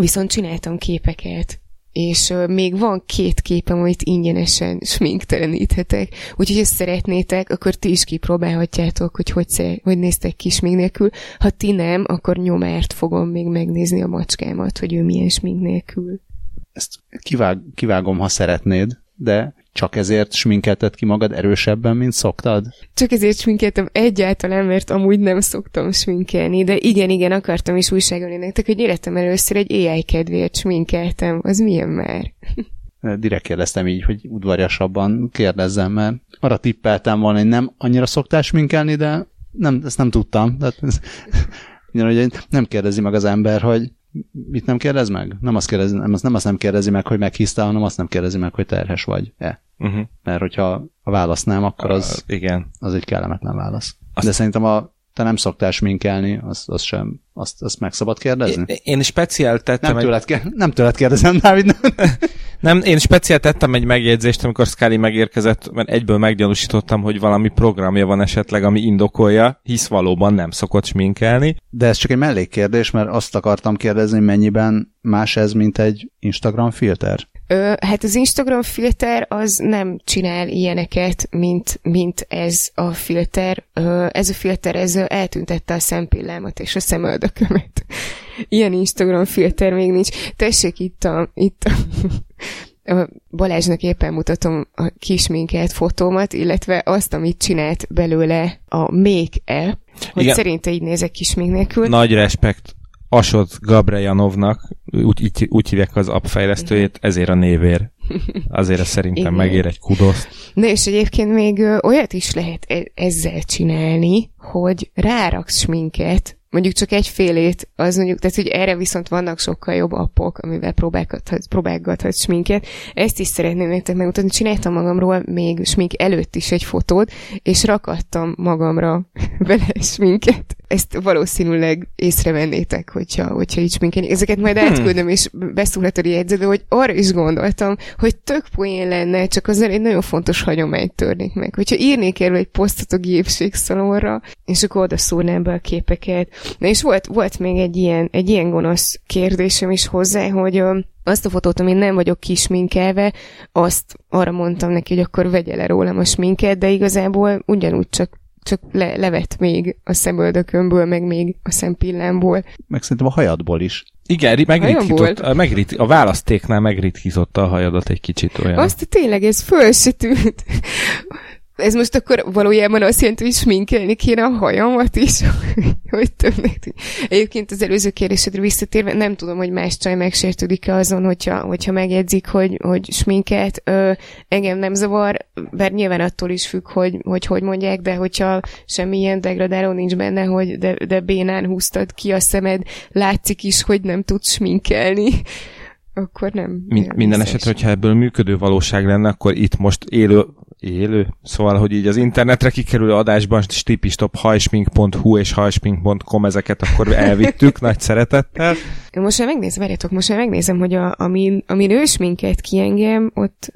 viszont csináltam képeket, és még van két képem, amit ingyenesen sminkteleníthetek. Úgyhogy, ha szeretnétek, akkor ti is kipróbálhatjátok, hogy hogy, szere- hogy néztek ki smink nélkül. Ha ti nem, akkor nyomárt fogom még megnézni a macskámat, hogy ő milyen smink nélkül. Ezt kivág, kivágom, ha szeretnéd, de csak ezért sminkelted ki magad erősebben, mint szoktad? Csak ezért sminkeltem egyáltalán, mert amúgy nem szoktam sminkelni, de igen, igen, akartam is újságolni nektek, hogy életem először egy AI kedvéért sminkeltem. Az milyen már? Direkt kérdeztem így, hogy udvariasabban kérdezzem, mert arra tippeltem volna, hogy nem annyira szoktál sminkelni, de nem, ezt nem tudtam. Tehát ugyanúgy nem kérdezi meg az ember, hogy mit nem kérdez meg? Nem azt, kérdezi, nem, azt nem azt nem kérdezi meg, hogy meghisztál, hanem azt nem kérdezi meg, hogy terhes vagy. E. Uh-huh. Mert hogyha a válasz nem, akkor az, Uh, igen. az egy kellemetlen válasz. Azt- De szerintem a te nem szoktál sminkelni, azt, azt sem, azt, azt meg szabad kérdezni? Én, én speciál tettem Nem egy... tőled, ke- nem tőled kérdezem, Dávid. Nem. Nem, én speciál tettem egy megjegyzést, amikor Scully megérkezett, mert egyből meggyanúsítottam, hogy valami programja van esetleg, ami indokolja, hisz valóban nem szokott sminkelni. De ez csak egy mellékkérdés, mert azt akartam kérdezni, mennyiben más ez, mint egy Instagram filter. Ö, hát az Instagram filter az nem csinál ilyeneket, mint, mint ez a filter. Ö, ez a filter, ez eltüntette a szempillámat és a szemöldökömet. Ilyen Instagram filter még nincs. Tessék itt a, itt a A Balázsnak éppen mutatom a kisminkelt fotómat, illetve azt, amit csinált belőle a Make app, hogy Igen. szerinte így nézek kismink nélkül. Nagy respekt Asot Gabrejanovnak, úgy, így, úgy hívják az app fejlesztőjét, ezért a névér. Azért szerintem Igen. megér egy kudoszt. Na és egyébként még olyat is lehet e- ezzel csinálni, hogy ráraksz sminket, mondjuk csak egy félét, az mondjuk, tehát hogy erre viszont vannak sokkal jobb appok, amivel próbálgathatsz, próbálgathatsz sminket. Ezt is szeretném nektek megmutatni. Csináltam magamról még smink előtt is egy fotót, és rakattam magamra vele sminket. Ezt valószínűleg észrevennétek, hogyha, hogyha így sminkelni. Ezeket majd átküldöm, és beszúrhatod a jegyzetbe, hogy arra is gondoltam, hogy tök poén lenne, csak azért egy nagyon fontos hagyományt törnék meg. Hogyha írnék erről egy posztot a gépségszalonra, és akkor oda szúrnám be a képeket. Na és volt, volt még egy ilyen, egy ilyen gonosz kérdésem is hozzá, hogy azt a fotót, amin nem vagyok kisminkelve, azt arra mondtam neki, hogy akkor vegye le rólam a sminket, de igazából ugyanúgy csak csak le, levet még a szemöldökömből, meg még a szempillámból. Meg szerintem a hajadból is. Igen, ri- megritkított, a, megrit, a választéknál megritkította a hajadat egy kicsit olyan. Azt tényleg, ez föl se tűnt. Ez most akkor valójában azt jelenti, hogy sminkelni kéne a hajamat is, hogy többnek tűnik. Egyébként az előző kérdésedre visszatérve, nem tudom, hogy más csaj megsértődik-e azon, hogyha, hogyha megjegyzik, hogy, hogy sminket. Ö, engem nem zavar, bár nyilván attól is függ, hogy hogy, hogy mondják, de hogyha semmilyen degradáló nincs benne, hogy de, de bénán húztad ki a szemed, látszik is, hogy nem tudsz sminkelni, akkor nem. Min- minden esetre, hogyha ebből működő valóság lenne, akkor itt most élő, élő, szóval, hogy így az internetre kikerülő adásban stipistop hajsmink.hu és hajsmink.com ezeket akkor elvittük nagy szeretettel. Most már megnézem, várjatok, most már megnézem, hogy a, amin, amin ős minket kiengem, ott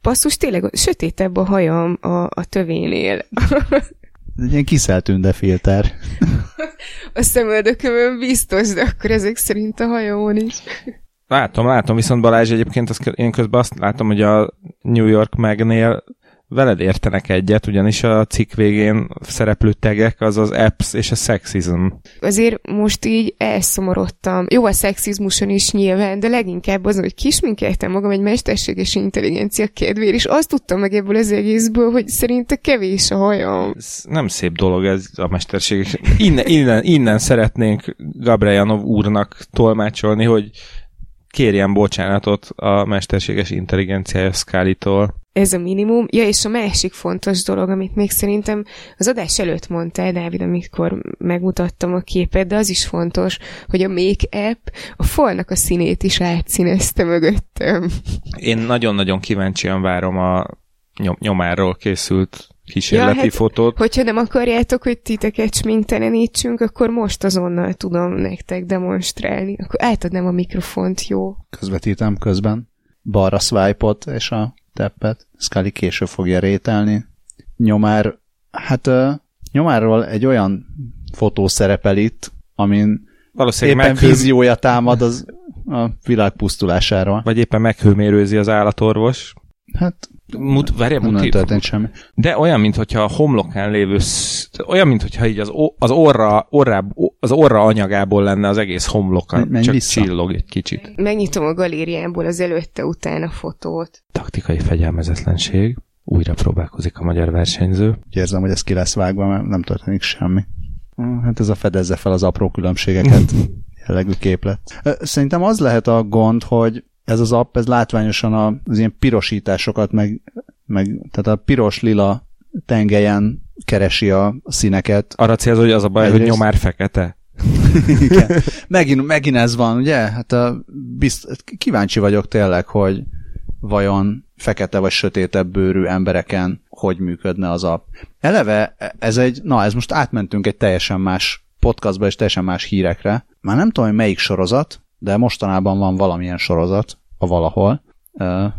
passzus tényleg sötétebb a hajam a, a tövénél. Ez egy ilyen kiszeltünde filter. A szemöldökömön biztos, de akkor ezek szerint a hajamon is. Látom, látom, viszont Balázs egyébként azt, én közben azt látom, hogy a New York megnél veled értenek egyet, ugyanis a cikk végén szereplő tegek az az apps és a sexism. Azért most így elszomorodtam. Jó a szexizmuson is nyilván, de leginkább azon, hogy kisminkeltem magam egy mesterséges intelligencia kedvéért, és azt tudtam meg ebből az egészből, hogy szerinte kevés a hajam. Ez nem szép dolog ez a mesterség. Innen, innen, innen szeretnénk Gabrieljanov úrnak tolmácsolni, hogy kérjen bocsánatot a mesterséges intelligenciája Scully-tól. Ez a minimum. Ja, és a másik fontos dolog, amit még szerintem az adás előtt mondtál, Dávid, amikor megmutattam a képet, de az is fontos, hogy a Make app a falnak a színét is átszínezte mögöttem. Én nagyon-nagyon kíváncsian várom a nyom- nyomáról készült kísérleti Ja, hát- fotót. Hogyha nem akarjátok, hogy titeket sminktelenítsünk, akkor most azonnal tudom nektek demonstrálni. Akkor átadnám a mikrofont, jó? Közvetítem közben. Balra swipe-ot és a teppet. Scully később fogja rételni. Nyomár, hát ö, nyomárról egy olyan fotó szerepel itt, amin Valószínűleg éppen meghő, víziója támad az a világ pusztulásáról. vagy éppen meghőmérőzi az állatorvos. Hát Mut, várjál, nem muti, történt semmi. De olyan, mintha a homlokán lévő, olyan, mintha így az, az, orra, orra, az orra anyagából lenne az egész homloka, Menj csak vissza. csillog egy kicsit. Megnyitom a galériámból az előtte-utána fotót. Taktikai fegyelmezetlenség. Újra próbálkozik a magyar versenyző. Úgy érzem, hogy ez ki lesz vágva, mert nem történik semmi. Hm, Hát ez a fedezze fel az apró különbségeket jellegű képlet. Szerintem az lehet a gond, hogy ez az app, ez látványosan az ilyen pirosításokat, meg, meg tehát a piros-lila tengelyen keresi a színeket. Arra célzol, hogy az a baj, hogy Egyrészt- nyomár fekete. Igen. megint, megint ez van, ugye? Hát a, bizt, kíváncsi vagyok tényleg, hogy vajon fekete vagy sötétebb bőrű embereken hogy működne az app. Eleve ez egy, na ez most átmentünk egy teljesen más podcastba és teljesen más hírekre. Már nem tudom, hogy melyik sorozat, de mostanában van valamilyen sorozat, a valahol,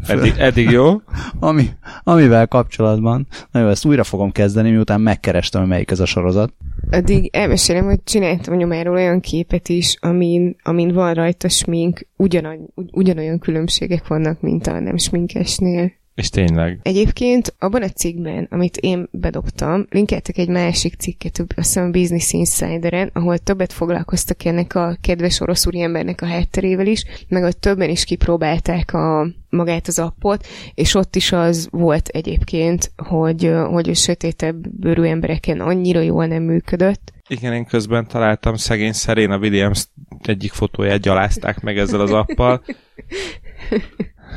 Eddig, eddig jó. ami, amivel kapcsolatban, na jó, ezt újra fogom kezdeni, miután megkerestem, hogy melyik ez a sorozat. Addig elmesélem, hogy csináltam a nyomáról olyan képet is, amin, amin van rajta smink, ugyanany, ugyanolyan különbségek vannak, mint a nem sminkesnél. És tényleg. Egyébként abban a cikkben, amit én bedobtam, linkeltek egy másik cikket, azt hiszem a Business Insideren, ahol többet foglalkoztak ennek a kedves orosz úriembernek a hátterével is, meg ott többen is kipróbálták a magát az appot, és ott is az volt egyébként, hogy, hogy a sötétebb bőrű embereken annyira jól nem működött. Igen, én közben találtam szegény Serena Williams egyik fotóját gyalázták meg ezzel az appal.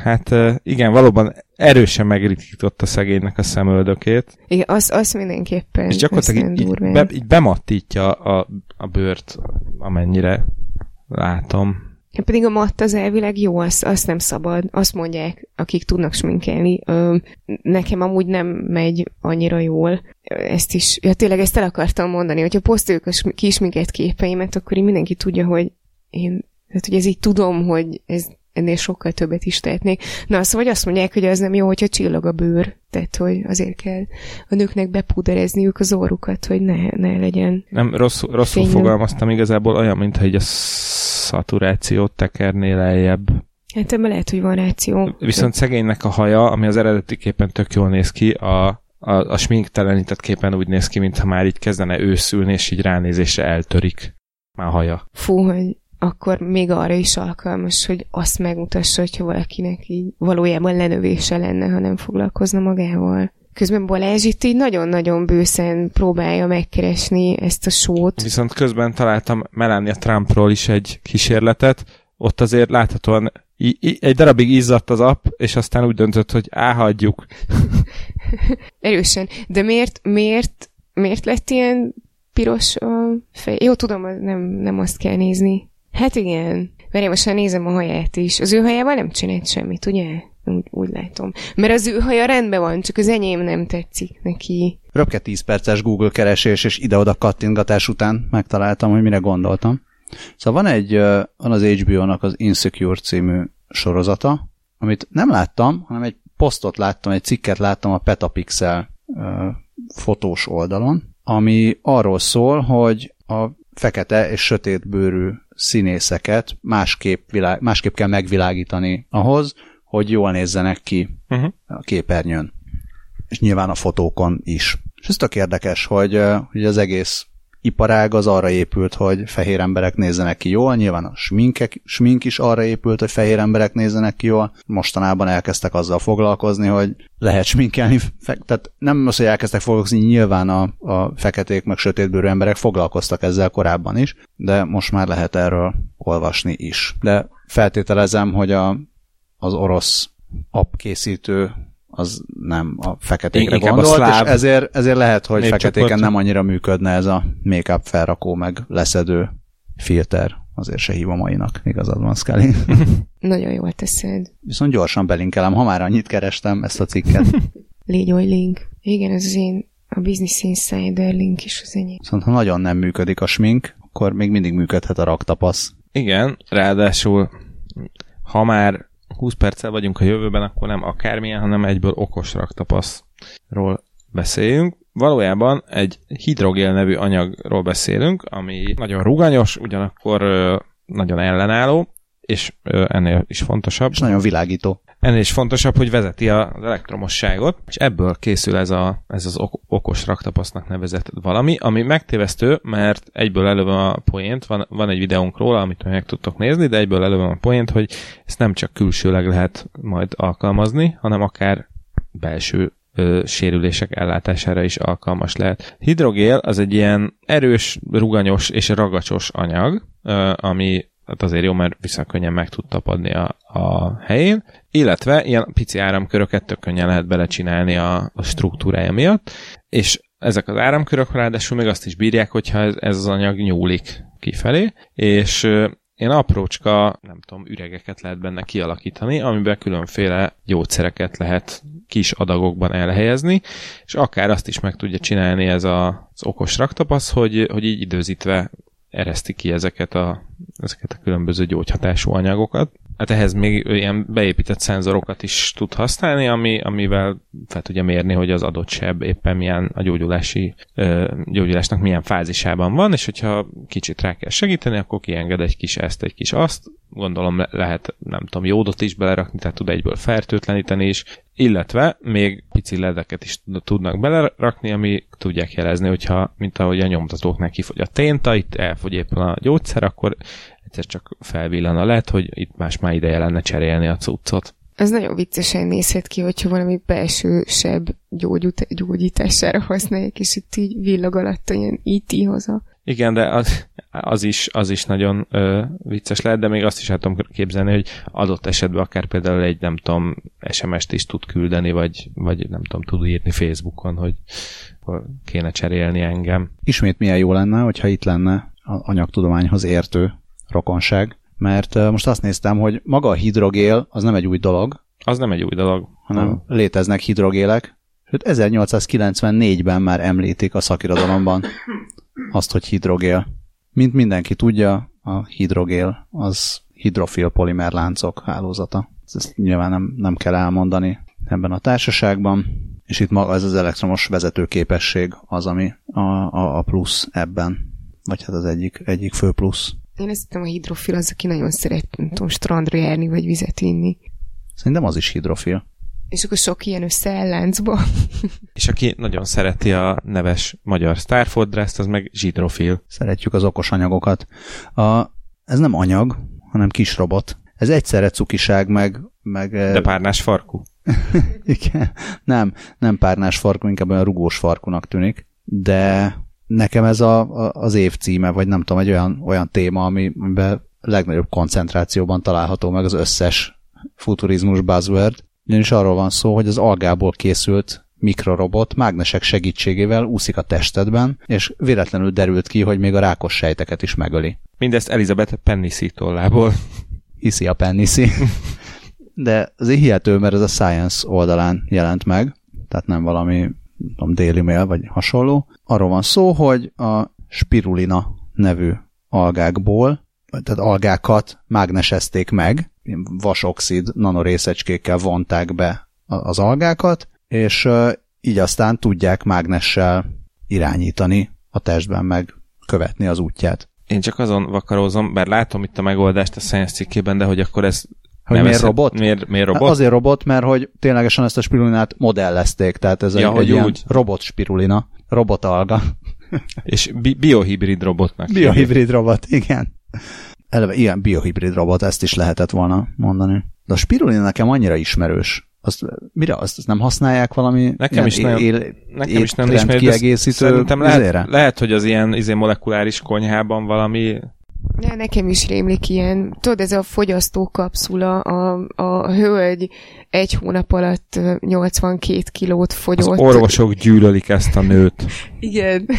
Hát igen, valóban erősen megritkította szegénynek a szemöldökét. Igen, az, az mindenképpen. És gyakorlatilag így, így, be, így bemattítja a, a bőrt, amennyire látom. Pedig a matt az elvileg jó, azt, azt nem szabad. Azt mondják, akik tudnak sminkelni. Ö, nekem amúgy nem megy annyira jól. Ezt is, ja tényleg ezt el akartam mondani, hogyha posztoljuk a kisminket képeimet, akkor én mindenki tudja, hogy én, tehát hogy ez így tudom, hogy ez ennél sokkal többet is tehetnék. Na, szóval azt mondják, hogy az nem jó, hogyha csillag a bőr, tehát hogy azért kell a nőknek bepuderezniük az orrukat, hogy ne, ne legyen Nem, rosszul, rosszul fogalmaztam igazából, olyan, mintha egy a szaturációt tekernél eljebb. Hát ebben lehet, hogy van ráció. Viszont szegénynek a haja, ami az eredeti képen tök jól néz ki, a, a, a sminktelenített képen úgy néz ki, mintha már így kezdene őszülni, és így ránézésre eltörik már haja. Fú, hogy akkor még arra is alkalmas, hogy azt megmutassa, hogyha valakinek így valójában lenövése lenne, ha nem foglalkozna magával. Közben Balázs itt így nagyon-nagyon bőszen próbálja megkeresni ezt a sót. Viszont közben találtam Melania Trumpról is egy kísérletet, ott azért láthatóan egy darabig izzadt az app, és aztán úgy döntött, hogy áhagyjuk. Erősen. De miért, miért, miért lett ilyen piros a fej? Jó, tudom, nem, nem azt kell nézni. Hát igen. Mert én most már nézem a haját is. Az ő hajával nem csinált semmit, ugye? Úgy, úgy látom. Mert az ő haja rendben van, csak az enyém nem tetszik neki. Röpke 10 perces Google keresés és ide-oda kattingatás után megtaláltam, hogy mire gondoltam. Szóval van egy, van az HBO-nak az Insecure című sorozata, amit nem láttam, hanem egy posztot láttam, egy cikket láttam a Petapixel fotós oldalon, ami arról szól, hogy a fekete és sötét bőrű színészeket másképp, világ, másképp kell megvilágítani ahhoz, hogy jól nézzenek ki uh-huh. a képernyőn. És nyilván a fotókon is. És ez tök érdekes, hogy, hogy az egész iparág az arra épült, hogy fehér emberek nézzenek ki jól, nyilván a sminkek, smink is arra épült, hogy fehér emberek nézzenek ki jól. Mostanában elkezdtek azzal foglalkozni, hogy lehet sminkelni, tehát nem az, hogy elkezdtek foglalkozni, nyilván a, a feketék meg sötétbőrű emberek foglalkoztak ezzel korábban is, de most már lehet erről olvasni is. De feltételezem, hogy a, az orosz app készítő az nem a feketékre Inkább gondolt, a szláv és ezért, ezért lehet, hogy feketéken nem annyira működne ez a make-up felrakó meg leszedő filter. Azért se hívom mainak, igazad van, Scully. Nagyon jól teszed. Viszont gyorsan belinkelem, ha már annyit kerestem ezt a cikket. Légy oly link. Igen, ez az én a Business Insider link is az enyém. Szóval ha nagyon nem működik a smink, akkor még mindig működhet a raktapasz. Igen, ráadásul ha már 20 perccel vagyunk a jövőben, akkor nem akármilyen, hanem egyből okos raktapaszról beszéljünk. Valójában egy hidrogél nevű anyagról beszélünk, ami nagyon ruganyos, ugyanakkor nagyon ellenálló, és ennél is fontosabb. És nagyon világító. Ennél is fontosabb, hogy vezeti az elektromosságot, és ebből készül ez, a, ez az ok- okos raktapasznak nevezett valami, ami megtévesztő, mert egyből előbb a poént, van, van egy videónk róla, amit meg tudtok nézni, de egyből előbb a poént, hogy ezt nem csak külsőleg lehet majd alkalmazni, hanem akár belső ö, sérülések ellátására is alkalmas lehet. Hidrogél az egy ilyen erős, ruganyos és ragacsos anyag, ö, ami hát azért jó, mert viszonylag könnyen meg tud tapadni a, a helyén, illetve ilyen pici áramköröket tök könnyen lehet belecsinálni a, a struktúrája miatt, és ezek az áramkörök ráadásul még azt is bírják, hogyha ez, ez az anyag nyúlik kifelé, és ilyen aprócska, nem tudom, üregeket lehet benne kialakítani, amiben különféle gyógyszereket lehet kis adagokban elhelyezni, és akár azt is meg tudja csinálni ez a, az okos raktapasz, hogy, hogy így időzítve ereszti ki ezeket a, ezeket a különböző gyógyhatású anyagokat. Hát ehhez még ilyen beépített szenzorokat is tud használni, ami, amivel fel tudja mérni, hogy az adott seb éppen milyen a gyógyulási, gyógyulásnak milyen fázisában van, és hogyha kicsit rá kell segíteni, akkor kienged egy kis ezt, egy kis azt, gondolom lehet, nem tudom, jódot is belerakni, tehát tud egyből fertőtleníteni is, illetve még pici ledeket is tudnak belerakni, ami tudják jelezni, hogyha, mint ahogy a nyomtatóknál kifogy a ténta, itt elfogy éppen a gyógyszer, akkor egyszer csak felvillan a led, hogy itt más már ideje lenne cserélni a cuccot. Ez nagyon viccesen nézhet ki, hogyha valami belső seb gyógyut, gyógyítására használják, és itt így villag alatt ilyen IT haza. Igen, de az, az, is, az is nagyon ö, vicces lehet, de még azt is el tudom képzelni, hogy adott esetben akár például egy, nem tudom, SMS-t is tud küldeni, vagy, vagy nem tudom, tud írni Facebookon, hogy kéne cserélni engem. Ismét milyen jó lenne, hogyha itt lenne a anyagtudományhoz értő rokonság, mert most azt néztem, hogy maga a hidrogél az nem egy új dolog. Az nem egy új dolog. Hanem hmm. léteznek hidrogélek. Sőt, 1894-ben már említik a szakirodalomban azt, hogy hidrogél. Mint mindenki tudja, a hidrogél az hidrofil polimer láncok hálózata. Ezt nyilván nem, nem kell elmondani ebben a társaságban, és itt maga ez az elektromos vezetőképesség az, ami a, a, a plusz ebben, vagy hát az egyik, egyik fő plusz. Én ezt hiszem a hidrofil az, aki nagyon szeret, nem tudom, strandra járni, vagy vizet inni. Szerintem az is hidrofil. És akkor sok ilyen összeáll láncba. És aki nagyon szereti a neves magyar Starford az meg zsidrofil. Szeretjük az okos anyagokat. A, ez nem anyag, hanem kis robot. Ez egyszerre cukiság, meg... meg De eh, párnás farkú. Igen. Nem, nem párnás farkú, inkább olyan rugós farkunak tűnik. De nekem ez a, a, az év címe, vagy nem tudom, egy olyan, olyan téma, amiben legnagyobb koncentrációban található meg az összes futurizmus buzzword. Ugyanis arról van szó, hogy az algából készült mikrorobot mágnesek segítségével úszik a testedben, és véletlenül derült ki, hogy még a rákos sejteket is megöli. Mindezt Elizabeth Penniszi tollából. Hiszi a Penniszi. De az hihető, mert ez a Science oldalán jelent meg, tehát nem valami tudom, Daily Mail vagy hasonló. Arról van szó, hogy a spirulina nevű algákból, tehát algákat mágnesezték meg, vasoxid nanorészecskékkel vonták be az algákat, és így aztán tudják mágnessel irányítani a testben, meg követni az útját. Én csak azon vakarózom, bár látom itt a megoldást a science cikkében, de hogy akkor ez hogy miért robot? Miért, miért robot? Hát azért robot, mert hogy ténylegesen ezt a spirulinát modellezték, tehát ez ja, egy, egy úgy. robot spirulina, robot alga. És bi- biohibrid robotnak. Biohibrid robot, igen. Eleve ilyen biohibrid robot, ezt is lehetett volna mondani. De a spirulina nekem annyira ismerős. Azt, mire azt, azt nem használják valami nekem is nem, él, nekem is nem ismerős. kiegészítő lehet, lehet, hogy az ilyen izé molekuláris konyhában valami de nekem is rémlik ilyen, tudod, ez a fogyasztó kapszula, a, a hölgy egy hónap alatt 82 kilót fogyott. Az orvosok gyűlölik ezt a nőt. igen.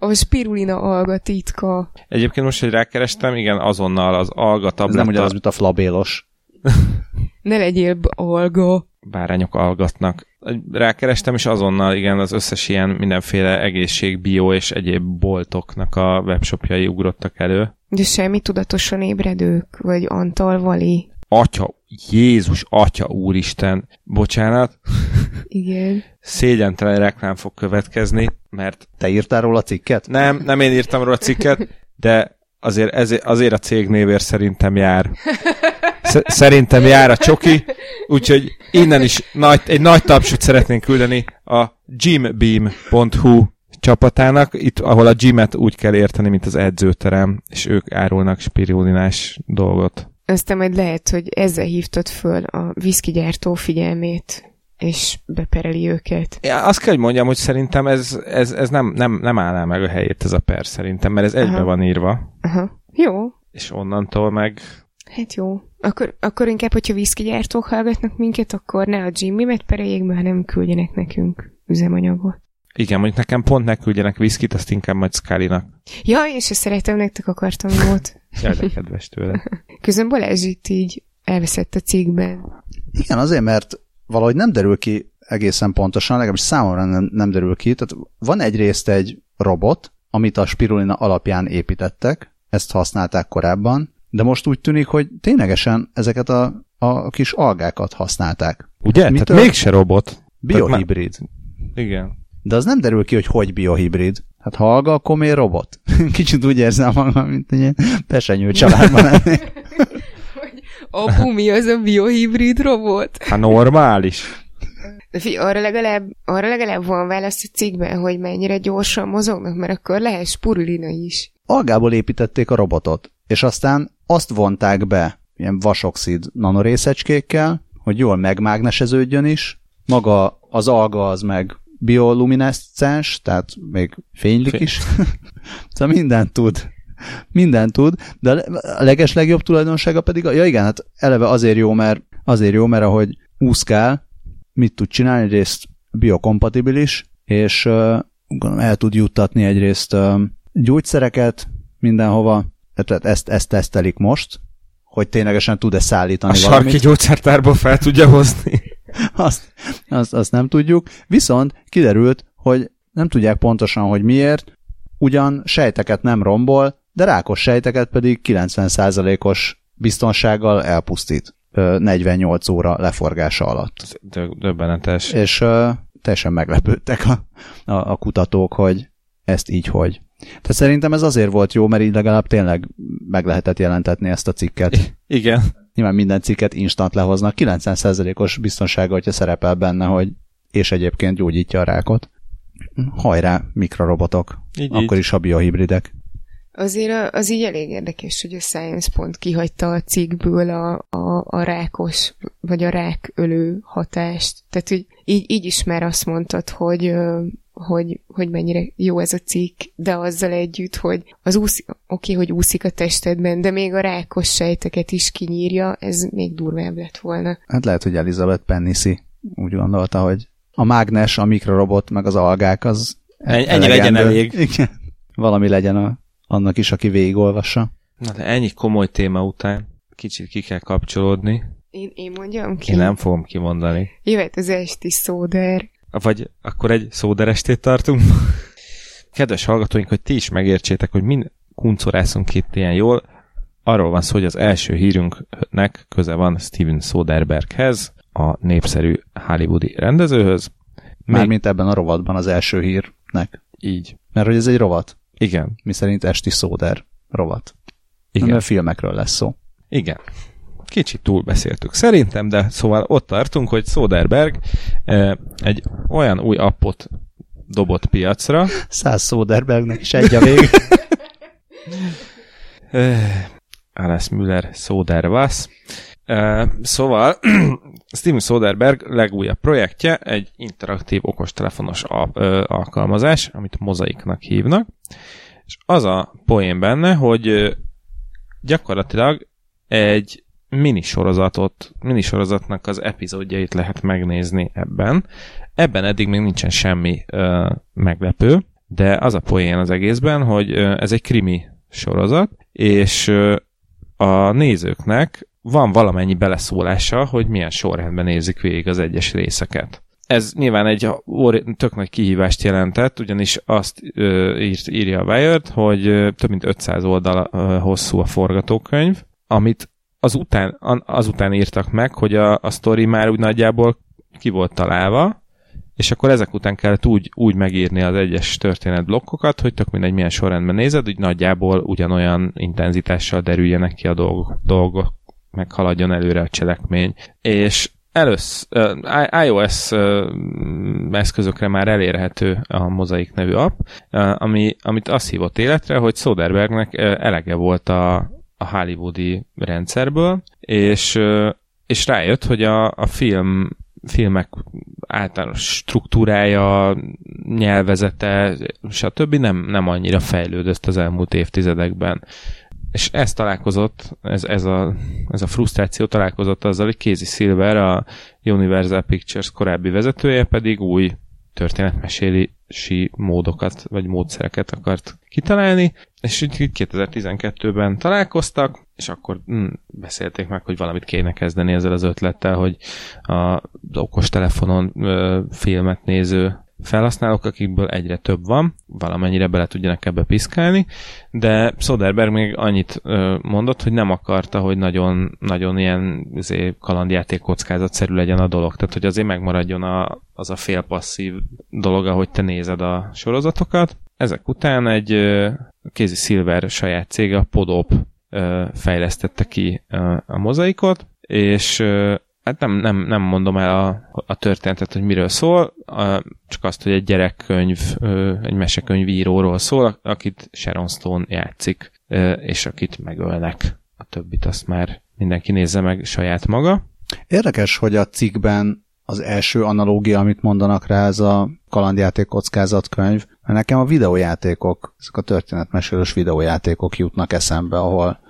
A spirulina alga titka. Egyébként most, hogy rákerestem, igen, azonnal az alga tabletta. Ez nem ugyanaz, mint a flabélos. ne legyél alga. Bárányok algatnak. Rákerestem, és azonnal igen, az összes ilyen mindenféle egészség, bio és egyéb boltoknak a webshopjai ugrottak elő. De semmi tudatosan ébredők, vagy Antal Vali. Atya, Jézus, Atya, Úristen, bocsánat. Igen. Szégyentelen reklám fog következni, mert... Te írtál róla a cikket? Nem, nem én írtam róla a cikket, de azért, ezért, azért a cég névér szerintem jár. Sz- szerintem jár a csoki, úgyhogy innen is nagy, egy nagy tapsot szeretnénk küldeni a gymbeam.hu csapatának, itt, ahol a gymet úgy kell érteni, mint az edzőterem, és ők árulnak spirulinás dolgot. Aztán majd lehet, hogy ezzel hívtad föl a viszkigyártó figyelmét, és bepereli őket. Ja, azt kell, hogy mondjam, hogy szerintem ez, ez, ez nem, nem, nem állná meg a helyét ez a per szerintem, mert ez Aha. egybe van írva. Aha. Jó. És onnantól meg... Hát jó. Akkor, akkor inkább, hogyha viszkigyártók hallgatnak minket, akkor ne a Jimmy-met pereljék be, hanem küldjenek nekünk üzemanyagot. Igen, mondjuk nekem pont ne küldjenek viszkit, azt inkább majd Scully-nak. Ja, én se szeretem, nektek akartam jót. Jaj, de kedves tőle. Közben Balázs itt így elveszett a cikkben. Igen, azért, mert valahogy nem derül ki egészen pontosan, legalábbis számomra nem, nem derül ki. Tehát van egyrészt egy robot, amit a spirulina alapján építettek, ezt használták korábban, de most úgy tűnik, hogy ténylegesen ezeket a, a kis algákat használták. Ugye? Mitől? Tehát mégse robot. Biohibrid. Igen. De az nem derül ki, hogy hogy biohibrid. Hát ha alga, akkor miért robot? Kicsit úgy érzem magam, mint egy ilyen pesenyő családban lennék. Apu, mi az a biohibrid robot? Hát normális. De fi, arra legalább, arra legalább van válasz a cikkben, hogy mennyire gyorsan mozognak, mert akkor lehet spurulina is. Algából építették a robotot, és aztán azt vonták be ilyen vasoxid nanorészecskékkel, hogy jól megmágneseződjön is, maga az alga az meg bioluminescens, tehát még fénylik Fény. is. szóval mindent tud. Mindent tud, de a leges legjobb tulajdonsága pedig, ja igen, hát eleve azért jó, mert azért jó, mert ahogy úszkál, mit tud csinálni, egyrészt biokompatibilis, és uh, el tud juttatni egyrészt uh, gyógyszereket mindenhova, tehát ezt, ezt tesztelik most, hogy ténylegesen tud-e A szállítani sarki valamit. gyógyszertárból fel tudja hozni. Azt, azt, azt nem tudjuk. Viszont kiderült, hogy nem tudják pontosan, hogy miért, ugyan sejteket nem rombol, de rákos sejteket pedig 90%-os biztonsággal elpusztít ö, 48 óra leforgása alatt. Dö- Döbbenetes. És ö, teljesen meglepődtek a, a, a kutatók, hogy ezt így hogy. Tehát szerintem ez azért volt jó, mert így legalább tényleg meg lehetett jelentetni ezt a cikket. Igen. Nyilván minden cikket instant lehoznak, 90%-os biztonsága, hogyha szerepel benne, hogy és egyébként gyógyítja a rákot. Hajrá, mikrorobotok. Így, Akkor így. is a biohibridek. Azért az így elég érdekes, hogy a Science pont kihagyta a cikkből a, a, a rákos, vagy a rákölő hatást. Tehát, hogy így, így is már azt mondtad, hogy, hogy, hogy mennyire jó ez a cikk, de azzal együtt, hogy az úszik, oké, hogy úszik a testedben, de még a rákos sejteket is kinyírja, ez még durvább lett volna. Hát lehet, hogy Elizabeth Pennisi úgy gondolta, hogy a mágnes, a mikrorobot, meg az algák az Ennyi- ennyi legyen elég. Igen. Valami legyen a, annak is, aki végigolvassa. Na, de ennyi komoly téma után kicsit ki kell kapcsolódni. Én, én mondjam ki? Én nem fogom kimondani. Jöhet az esti szóder. Vagy akkor egy szóderestét tartunk. Kedves hallgatóink, hogy ti is megértsétek, hogy mind kuncorászunk itt ilyen jól, arról van szó, hogy az első hírünknek köze van Steven Soderberghez, a népszerű hollywoodi rendezőhöz. Még Mármint ebben a rovatban az első hírnek. így. Mert hogy ez egy rovat, Igen. mi szerint esti szóder rovat. Igen. A filmekről lesz szó. Igen. Kicsit túlbeszéltük szerintem, de szóval ott tartunk, hogy Soderberg eh, egy olyan új appot dobott piacra, Száz Soderbergnek is egy a vég. Eh, Alice Müller Soderwas. Eh, Szóval Steven Soderberg legújabb projektje egy interaktív okostelefonos alkalmazás, amit mozaiknak hívnak, és az a poén benne, hogy gyakorlatilag egy minisorozatot, minisorozatnak az epizódjait lehet megnézni ebben. Ebben eddig még nincsen semmi ö, meglepő, de az a poén az egészben, hogy ö, ez egy krimi sorozat, és ö, a nézőknek van valamennyi beleszólása, hogy milyen sorrendben nézik végig az egyes részeket. Ez nyilván egy tök nagy kihívást jelentett, ugyanis azt ö, írt, írja a Wired, hogy több mint 500 oldal ö, hosszú a forgatókönyv, amit azután, an- azután írtak meg, hogy a, a sztori már úgy nagyjából ki volt találva, és akkor ezek után kellett úgy, úgy megírni az egyes történetblokkokat, hogy tök mindegy milyen sorrendben nézed, hogy nagyjából ugyanolyan intenzitással derüljenek ki a dolgok, dolgok meg haladjon előre a cselekmény. És először uh, iOS uh, eszközökre már elérhető a Mozaik nevű app, uh, ami, amit azt hívott életre, hogy Soderbergnek elege volt a, a hollywoodi rendszerből, és, és rájött, hogy a, a film filmek általános struktúrája, nyelvezete, stb. Nem, nem annyira fejlődött az elmúlt évtizedekben. És ez találkozott, ez, ez, a, ez a frusztráció találkozott azzal, hogy Casey Silver, a Universal Pictures korábbi vezetője pedig új történetmesélési módokat, vagy módszereket akart kitalálni, és így 2012-ben találkoztak, és akkor hm, beszélték meg, hogy valamit kéne kezdeni ezzel az ötlettel, hogy a okostelefonon ö, filmet néző felhasználók, akikből egyre több van, valamennyire bele tudjanak ebbe piszkálni, de Soderberg még annyit mondott, hogy nem akarta, hogy nagyon, nagyon ilyen azért, kalandjáték kockázatszerű legyen a dolog, tehát hogy azért megmaradjon a, az a félpasszív dolog, ahogy te nézed a sorozatokat. Ezek után egy Casey Silver saját cége, a Podop fejlesztette ki a mozaikot, és hát nem, nem, nem mondom el a, a történetet, hogy miről szól, a, csak azt, hogy egy gyerekkönyv, egy mesekönyvíróról szól, akit Sharon Stone játszik, és akit megölnek. A többit azt már mindenki nézze meg saját maga. Érdekes, hogy a cikkben az első analógia, amit mondanak rá, ez a kalandjáték kockázatkönyv, mert nekem a videójátékok, ezek a történetmesélős videójátékok jutnak eszembe, ahol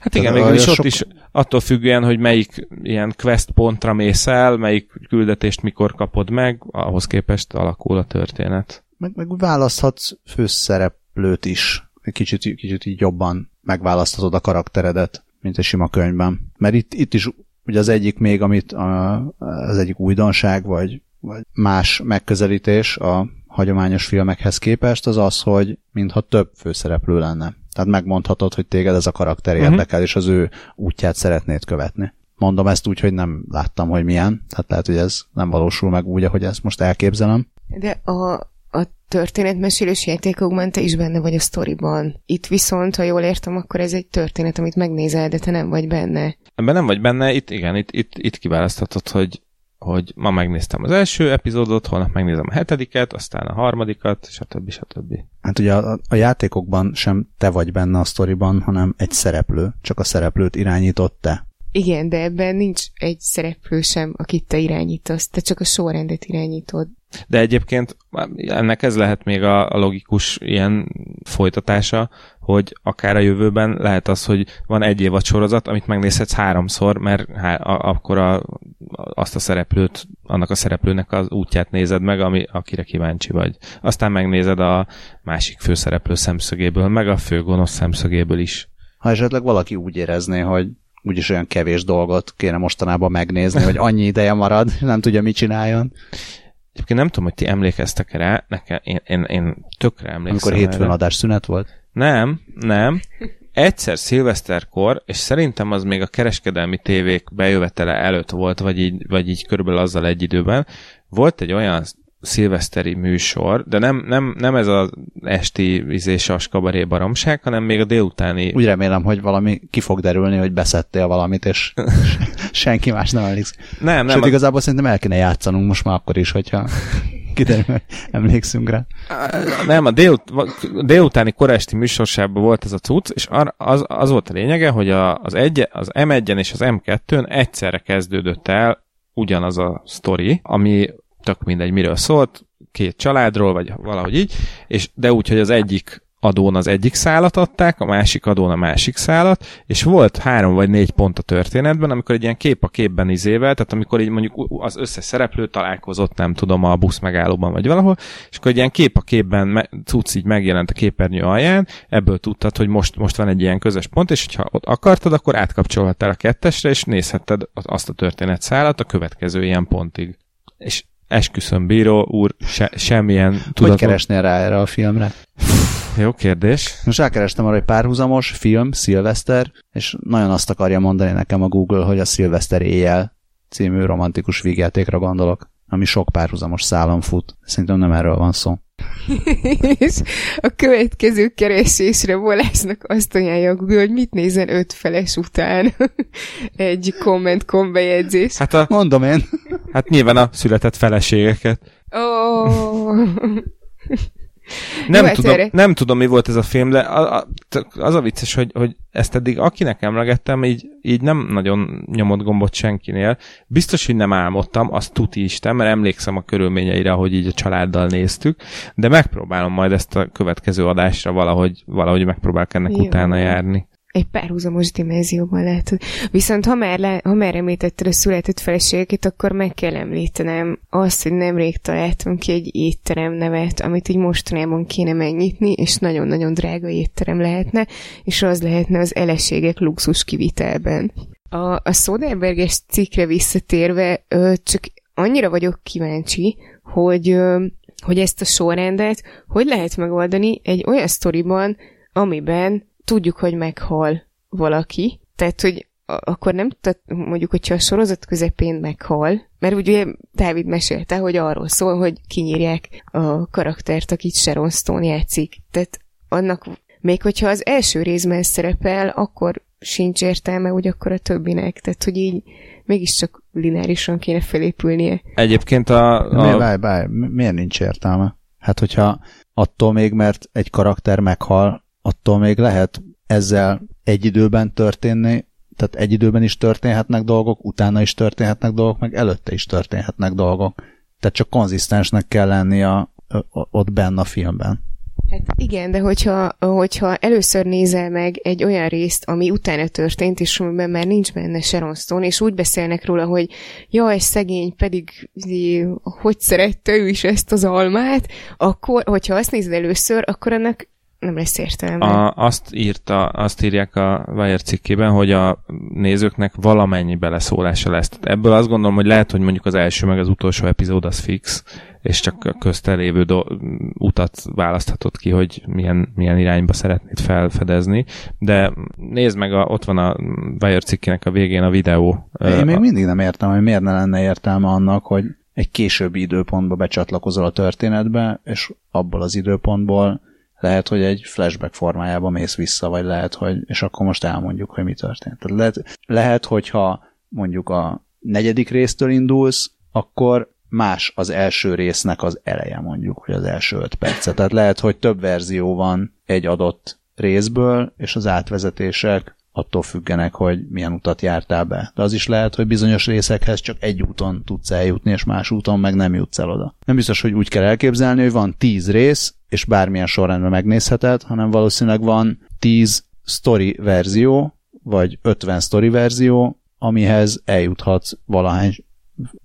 Hát igen, végül is sok... ott is attól függően, hogy melyik ilyen quest pontra mész el, melyik küldetést mikor kapod meg, ahhoz képest alakul a történet. Meg, meg választhatsz főszereplőt is. Egy kicsit, kicsit így jobban megválaszthatod a karakteredet, mint egy sima könyvben. Mert itt, itt is ugye az egyik még, amit a, az egyik újdonság, vagy, vagy más megközelítés a hagyományos filmekhez képest, az az, hogy mintha több főszereplő lenne. Tehát megmondhatod, hogy téged ez a karakter uh-huh. érdekel, és az ő útját szeretnéd követni. Mondom ezt úgy, hogy nem láttam, hogy milyen, tehát lehet, hogy ez nem valósul meg úgy, ahogy ezt most elképzelem. De a, a történetmesélős játékokban te is benne vagy a sztoriban. Itt viszont, ha jól értem, akkor ez egy történet, amit megnézel, de te nem vagy benne. Ebben nem vagy benne, itt igen, itt, itt, itt kiválaszthatod, hogy hogy ma megnéztem az első epizódot, holnap megnézem a hetediket, aztán a harmadikat, stb. stb. Hát ugye a, a játékokban sem te vagy benne a sztoriban, hanem egy szereplő, csak a szereplőt irányított te. Igen, de ebben nincs egy szereplő sem, akit te irányítasz, te csak a sorrendet irányítod. De egyébként ennek ez lehet még a, a logikus ilyen folytatása, hogy akár a jövőben lehet az, hogy van egy évad sorozat, amit megnézhetsz háromszor, mert há, a, akkor a, azt a szereplőt, annak a szereplőnek az útját nézed meg, ami, akire kíváncsi vagy. Aztán megnézed a másik főszereplő szemszögéből, meg a főgonosz szemszögéből is. Ha esetleg valaki úgy érezné, hogy úgyis olyan kevés dolgot kéne mostanában megnézni, hogy annyi ideje marad, nem tudja, mit csináljon. Egyébként nem tudom, hogy ti emlékeztek rá, nekem, én, én, én tökre emlékszem. Amikor hétfőn adás szünet volt? Nem, nem. Egyszer szilveszterkor, és szerintem az még a kereskedelmi tévék bejövetele előtt volt, vagy így, vagy így körülbelül azzal egy időben, volt egy olyan szilveszteri műsor, de nem, nem, nem ez az esti izésas kabaré baromság, hanem még a délutáni... Úgy remélem, hogy valami ki fog derülni, hogy beszettél valamit, és senki más nem emlékszik. Nem, nem. Sőt, igazából szerintem el kéne játszanunk most már akkor is, hogyha kiderül, hogy emlékszünk rá. Nem, a délut, délutáni koresti műsorsában volt ez a cucc, és az, az volt a lényege, hogy a, az, egy, az M1-en és az M2-n egyszerre kezdődött el ugyanaz a sztori, ami tök mindegy, miről szólt, két családról, vagy valahogy így, és de úgy, hogy az egyik adón az egyik szálat adták, a másik adón a másik szálat, és volt három vagy négy pont a történetben, amikor egy ilyen kép a képben izével, tehát amikor így mondjuk az összes szereplő találkozott, nem tudom, a busz megállóban vagy valahol, és akkor egy ilyen kép a képben cucc így megjelent a képernyő alján, ebből tudtad, hogy most, most van egy ilyen közös pont, és hogyha ott akartad, akkor átkapcsolhattál a kettesre, és nézhetted azt a történet szálat a következő ilyen pontig. És esküszöm, bíró úr, se, semmilyen tudatot... Hogy keresnél rá erre a filmre? Jó kérdés. Most rákerestem arra, hogy párhuzamos film, szilveszter, és nagyon azt akarja mondani nekem a Google, hogy a szilveszter éjjel című romantikus vígjátékra gondolok, ami sok párhuzamos szálon fut. Szerintem nem erről van szó. És a következő keresésre Volásznak azt ajánlja hogy mit nézen öt feles után. Egy komment bejegyzés. Hát a, mondom én. Hát nyilván a született feleségeket. Oh. Nem, Jó, tudom, nem tudom, mi volt ez a film, de az a vicces, hogy, hogy ezt eddig akinek emlegettem, így, így nem nagyon nyomott gombot senkinél. Biztos, hogy nem álmodtam, azt tuti Isten, mert emlékszem a körülményeire, ahogy így a családdal néztük, de megpróbálom majd ezt a következő adásra valahogy, valahogy megpróbálok ennek Jó. utána járni egy párhuzamos dimenzióban lehet. Viszont ha már, le, ha már említetted a született feleségeket, akkor meg kell említenem azt, hogy nemrég találtunk ki egy étterem nevet, amit így mostanában kéne megnyitni, és nagyon-nagyon drága étterem lehetne, és az lehetne az eleségek luxus kivitelben. A, a Soderberges cikkre visszatérve, ö, csak annyira vagyok kíváncsi, hogy, ö, hogy ezt a sorrendet hogy lehet megoldani egy olyan sztoriban, amiben tudjuk, hogy meghal valaki, tehát, hogy akkor nem tehát mondjuk, hogyha a sorozat közepén meghal, mert ugye Dávid mesélte, hogy arról szól, hogy kinyírják a karaktert, akit Sharon Stone játszik. Tehát annak, még hogyha az első részben szerepel, akkor sincs értelme, hogy akkor a többinek. Tehát, hogy így mégiscsak lineárisan kéne felépülnie. Egyébként a... a... Miért, báj, báj, miért nincs értelme? Hát, hogyha attól még, mert egy karakter meghal, attól még lehet ezzel egy időben történni Tehát egy időben is történhetnek dolgok, utána is történhetnek dolgok, meg előtte is történhetnek dolgok. Tehát csak konzisztensnek kell lenni a, ott benne a filmben. Hát igen, de hogyha, hogyha először nézel meg egy olyan részt, ami utána történt, és amiben már nincs benne Sharon Stone, és úgy beszélnek róla, hogy jaj, szegény, pedig hogy szerette ő is ezt az almát, akkor, hogyha azt nézed először, akkor ennek nem lesz értelme. A, azt, írta, azt írják a Wire cikkében, hogy a nézőknek valamennyi beleszólása lesz. Tehát ebből azt gondolom, hogy lehet, hogy mondjuk az első meg az utolsó epizód az fix, és csak a köztelévő do- utat választhatod ki, hogy milyen, milyen irányba szeretnéd felfedezni, de nézd meg, a, ott van a Wire cikkének a végén a videó. Én még mindig nem értem, hogy miért ne lenne értelme annak, hogy egy későbbi időpontba becsatlakozol a történetbe, és abból az időpontból lehet, hogy egy flashback formájában mész vissza, vagy lehet, hogy, és akkor most elmondjuk, hogy mi történt. Tehát lehet, lehet, hogyha mondjuk a negyedik résztől indulsz, akkor más az első résznek az eleje mondjuk, hogy az első öt percet. Tehát lehet, hogy több verzió van egy adott részből, és az átvezetések attól függenek, hogy milyen utat jártál be. De az is lehet, hogy bizonyos részekhez csak egy úton tudsz eljutni, és más úton meg nem jutsz el oda. Nem biztos, hogy úgy kell elképzelni, hogy van tíz rész, és bármilyen sorrendben megnézheted, hanem valószínűleg van tíz story verzió, vagy 50 story verzió, amihez eljuthatsz valahány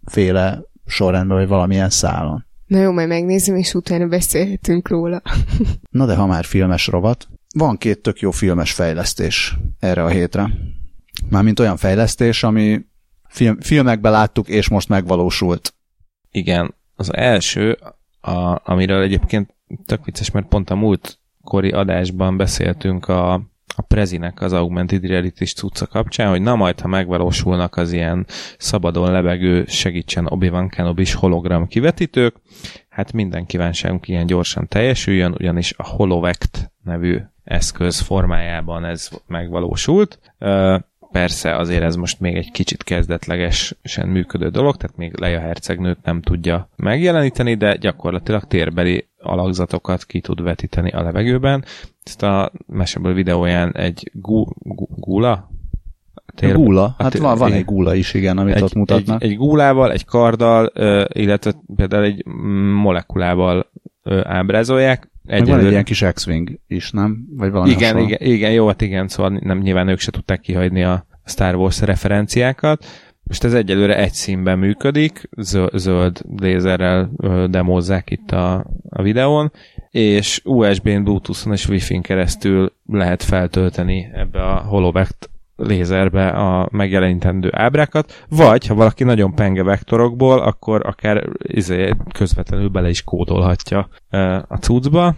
féle sorrendben, vagy valamilyen szálon. Na jó, majd megnézem, és utána beszélhetünk róla. Na de ha már filmes rovat, van két tök jó filmes fejlesztés erre a hétre. Mármint olyan fejlesztés, ami film, filmekben láttuk, és most megvalósult. Igen, az első, a, amiről egyébként tök vicces, mert pont a múlt kori adásban beszéltünk a, a Prezinek az Augmented Reality cucca kapcsán, hogy na majd, ha megvalósulnak az ilyen szabadon lebegő, segítsen Obi-Wan Kenobi hologram kivetítők, hát minden kívánságunk ilyen gyorsan teljesüljön, ugyanis a Holovect nevű eszköz formájában ez megvalósult. Persze azért ez most még egy kicsit kezdetlegesen működő dolog, tehát még Leia hercegnőt nem tudja megjeleníteni, de gyakorlatilag térbeli alakzatokat ki tud vetíteni a levegőben. Ezt a meseből videóján egy gu, gu, gula? Tér, gula? Hát tér, van, van egy gula is, igen, amit egy, ott mutatnak. Egy, egy gulával, egy karddal, illetve például egy molekulával ábrázolják. Egy van egy ilyen kis X-Wing is, nem? Vagy valami igen, hasonló. igen, igen, jó, hát igen, szóval nem, nyilván ők se tudták kihagyni a Star Wars referenciákat. Most ez egyelőre egy színben működik, zöld lézerrel demozzák itt a, a videón, és USB-n, Bluetooth-on és Wi-Fi-n keresztül lehet feltölteni ebbe a Holovect lézerbe a megjelenítendő ábrákat, vagy ha valaki nagyon penge vektorokból, akkor akár izé, közvetlenül bele is kódolhatja a cuccba,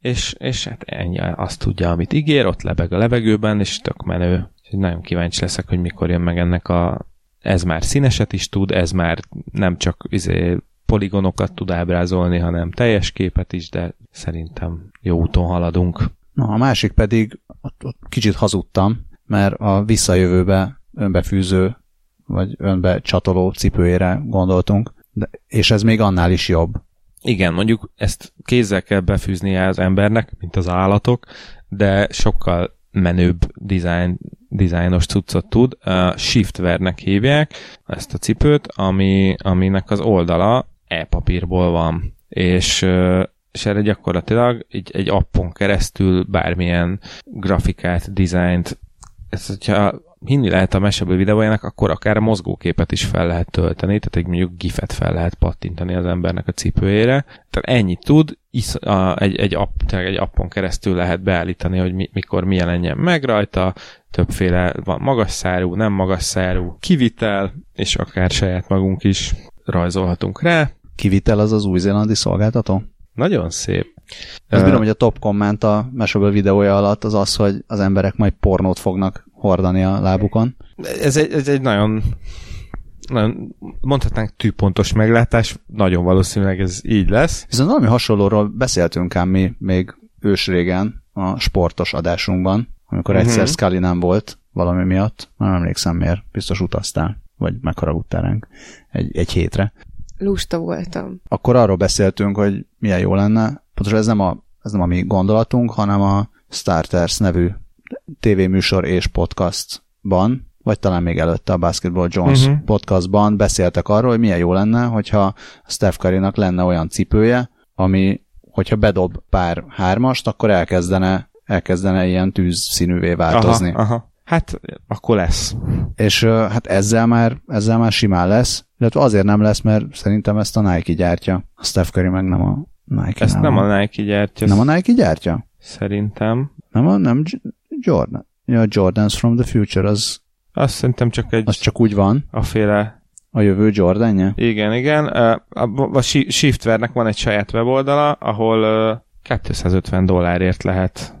és, és hát ennyi, azt tudja, amit ígér, ott lebeg a levegőben, és tök menő. Úgyhogy nagyon kíváncsi leszek, hogy mikor jön meg ennek a ez már színeset is tud, ez már nem csak izé, poligonokat tud ábrázolni, hanem teljes képet is, de szerintem jó úton haladunk. Na, a másik pedig, ott, ott kicsit hazudtam, mert a visszajövőbe önbefűző, vagy önbe csatoló cipőjére gondoltunk, de, és ez még annál is jobb. Igen, mondjuk ezt kézzel kell befűznie az embernek, mint az állatok, de sokkal menőbb design, dizájnos cuccot tud. Uh, Shiftvernek hívják ezt a cipőt, ami, aminek az oldala e-papírból van. És uh, és erre gyakorlatilag egy, egy appon keresztül bármilyen grafikát, dizájnt ez, hogyha hinni lehet a meseből videójának, akkor akár a mozgóképet is fel lehet tölteni, tehát egy mondjuk gifet fel lehet pattintani az embernek a cipőjére. Tehát ennyit tud, isz, a, egy, egy, app, egy appon keresztül lehet beállítani, hogy mi, mikor mi jelenjen meg rajta, többféle van magas szárú, nem magas szárú, kivitel, és akár saját magunk is rajzolhatunk rá. Kivitel az az új-zélandi szolgáltató? Nagyon szép. Azt bírom, hogy a top komment a meseből videója alatt az az, hogy az emberek majd pornót fognak hordani a lábukon. Ez egy, ez egy nagyon, nagyon mondhatnánk tűpontos meglátás, nagyon valószínűleg ez így lesz. Viszont valami hasonlóról beszéltünk ám mi még ősrégen a sportos adásunkban, amikor egyszer uh-huh. Scully nem volt valami miatt, nem emlékszem miért, biztos utaztál, vagy megharagudtál ránk egy, egy hétre. Lusta voltam. Akkor arról beszéltünk, hogy milyen jó lenne, pontosan ez nem a, ez nem a mi gondolatunk, hanem a Starters nevű tévéműsor és podcastban vagy talán még előtte a Basketball Jones uh-huh. podcastban beszéltek arról, hogy milyen jó lenne, hogyha Steph Currynak lenne olyan cipője, ami, hogyha bedob pár hármast, akkor elkezdene, elkezdene ilyen tűzszínűvé változni. Aha, aha. Hát akkor lesz. És hát ezzel már, ezzel már simán lesz, illetve azért nem lesz, mert szerintem ezt a Nike gyártja. A Steph Curry meg nem a Nike. Ezt nem a Nike gyártja. Nem a Nike gyártja? Szerintem. Nem a, nem Jordan. Ja, Jordans from the Future, az... Azt szerintem csak egy... Az csak úgy van. A féle... A jövő Jordanje? Igen, igen. A, a, a Shiftvernek van egy saját weboldala, ahol 250 dollárért lehet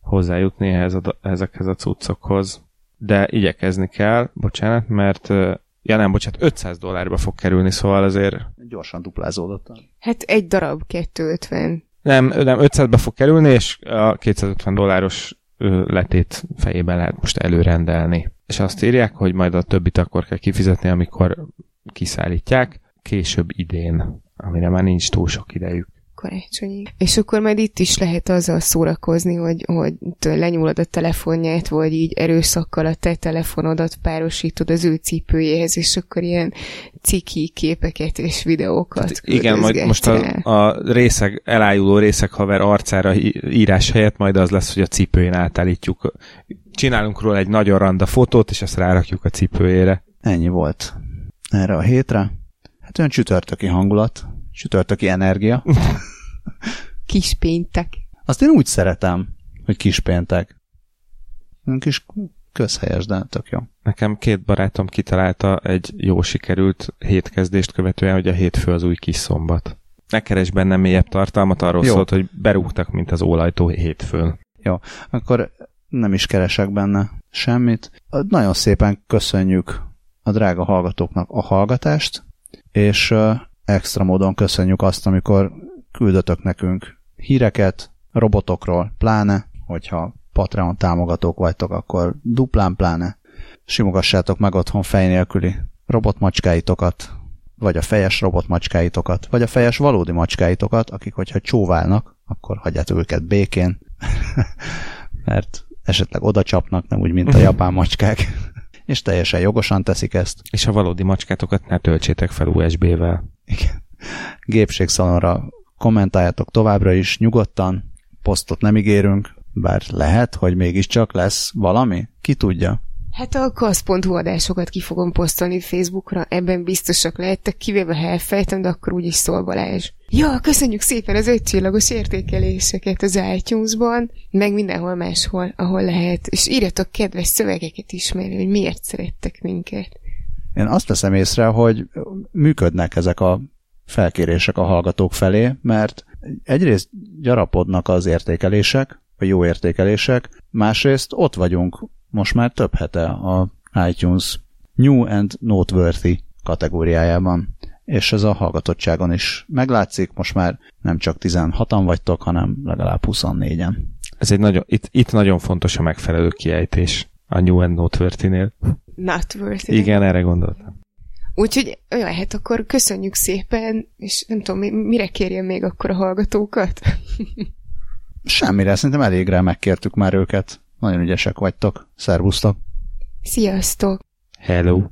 hozzájutni ehhez a, ezekhez a cuccokhoz. De igyekezni kell, bocsánat, mert ja nem, bocsánat, 500 dollárba fog kerülni, szóval azért... Gyorsan duplázódott. Hát egy darab 250. Nem, nem 500-ba fog kerülni, és a 250 dolláros letét fejében lehet most előrendelni. És azt írják, hogy majd a többit akkor kell kifizetni, amikor kiszállítják, később idén, amire már nincs túl sok idejük karácsonyig. És akkor majd itt is lehet azzal szórakozni, hogy, hogy lenyúlod a telefonját, vagy így erőszakkal a te telefonodat párosítod az ő cipőjéhez, és akkor ilyen ciki képeket és videókat hát Igen, majd most a, a részeg, elájuló részeg haver arcára írás helyett majd az lesz, hogy a cipőjén átállítjuk. Csinálunk róla egy nagyon randa fotót, és ezt rárakjuk a cipőjére. Ennyi volt erre a hétre. Hát olyan csütörtöki hangulat, csütörtöki energia. Kispéntek. Azt én úgy szeretem, hogy kispéntek. Kis közhelyes, de tök jó. Nekem két barátom kitalálta egy jó sikerült hétkezdést követően, hogy a hétfő az új kis szombat. Ne keres benne mélyebb tartalmat, arról jó. szólt, hogy berúgtak, mint az ólajtó hétfőn. Jó, akkor nem is keresek benne semmit. Nagyon szépen köszönjük a drága hallgatóknak a hallgatást, és extra módon köszönjük azt, amikor küldötök nekünk híreket, robotokról pláne, hogyha Patreon támogatók vagytok, akkor duplán pláne. Simogassátok meg otthon fej nélküli robotmacskáitokat, vagy a fejes robotmacskáitokat, vagy a fejes valódi macskáitokat, akik, hogyha csóválnak, akkor hagyjátok őket békén, mert esetleg oda csapnak, nem úgy, mint a japán macskák, és teljesen jogosan teszik ezt. És a valódi macskátokat ne töltsétek fel USB-vel. Igen. Gépségszalonra kommentáljátok továbbra is nyugodtan, posztot nem ígérünk, bár lehet, hogy mégiscsak lesz valami, ki tudja. Hát a kasz.hu adásokat ki fogom posztolni Facebookra, ebben biztosak lehettek, kivéve ha elfejtem, de akkor úgyis szól Balázs. Ja, köszönjük szépen az ötcsillagos értékeléseket az iTunes-ban, meg mindenhol máshol, ahol lehet, és írjatok kedves szövegeket is, mert hogy miért szerettek minket. Én azt veszem észre, hogy működnek ezek a felkérések a hallgatók felé, mert egyrészt gyarapodnak az értékelések, a jó értékelések, másrészt ott vagyunk most már több hete a iTunes New and Noteworthy kategóriájában, és ez a hallgatottságon is meglátszik, most már nem csak 16-an vagytok, hanem legalább 24-en. Ez egy nagyon, itt, itt nagyon fontos a megfelelő kiejtés a New and Noteworthy-nél. Noteworthy. Igen, erre gondoltam. Úgyhogy olyan, hát akkor köszönjük szépen, és nem tudom, mire kérjem még akkor a hallgatókat? Semmire, szerintem elégre megkértük már őket. Nagyon ügyesek vagytok. Szervusztok! Sziasztok! Hello!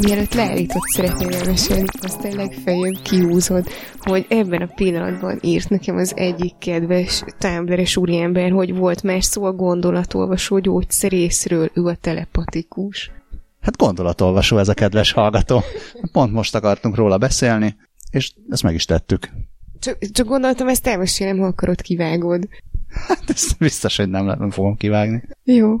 Mielőtt leállított szeretném elmesélni, aztán legfeljebb kiúzod, hogy ebben a pillanatban írt nekem az egyik kedves tábleres úriember, hogy volt más szó a gondolatolvasó gyógyszerészről, ő a telepatikus. Hát gondolatolvasó ez a kedves hallgató. Pont most akartunk róla beszélni, és ezt meg is tettük. Csak, csak gondoltam, ezt elmesélem, ha akarod kivágod. Hát ezt biztos, hogy nem, nem fogom kivágni. Jó.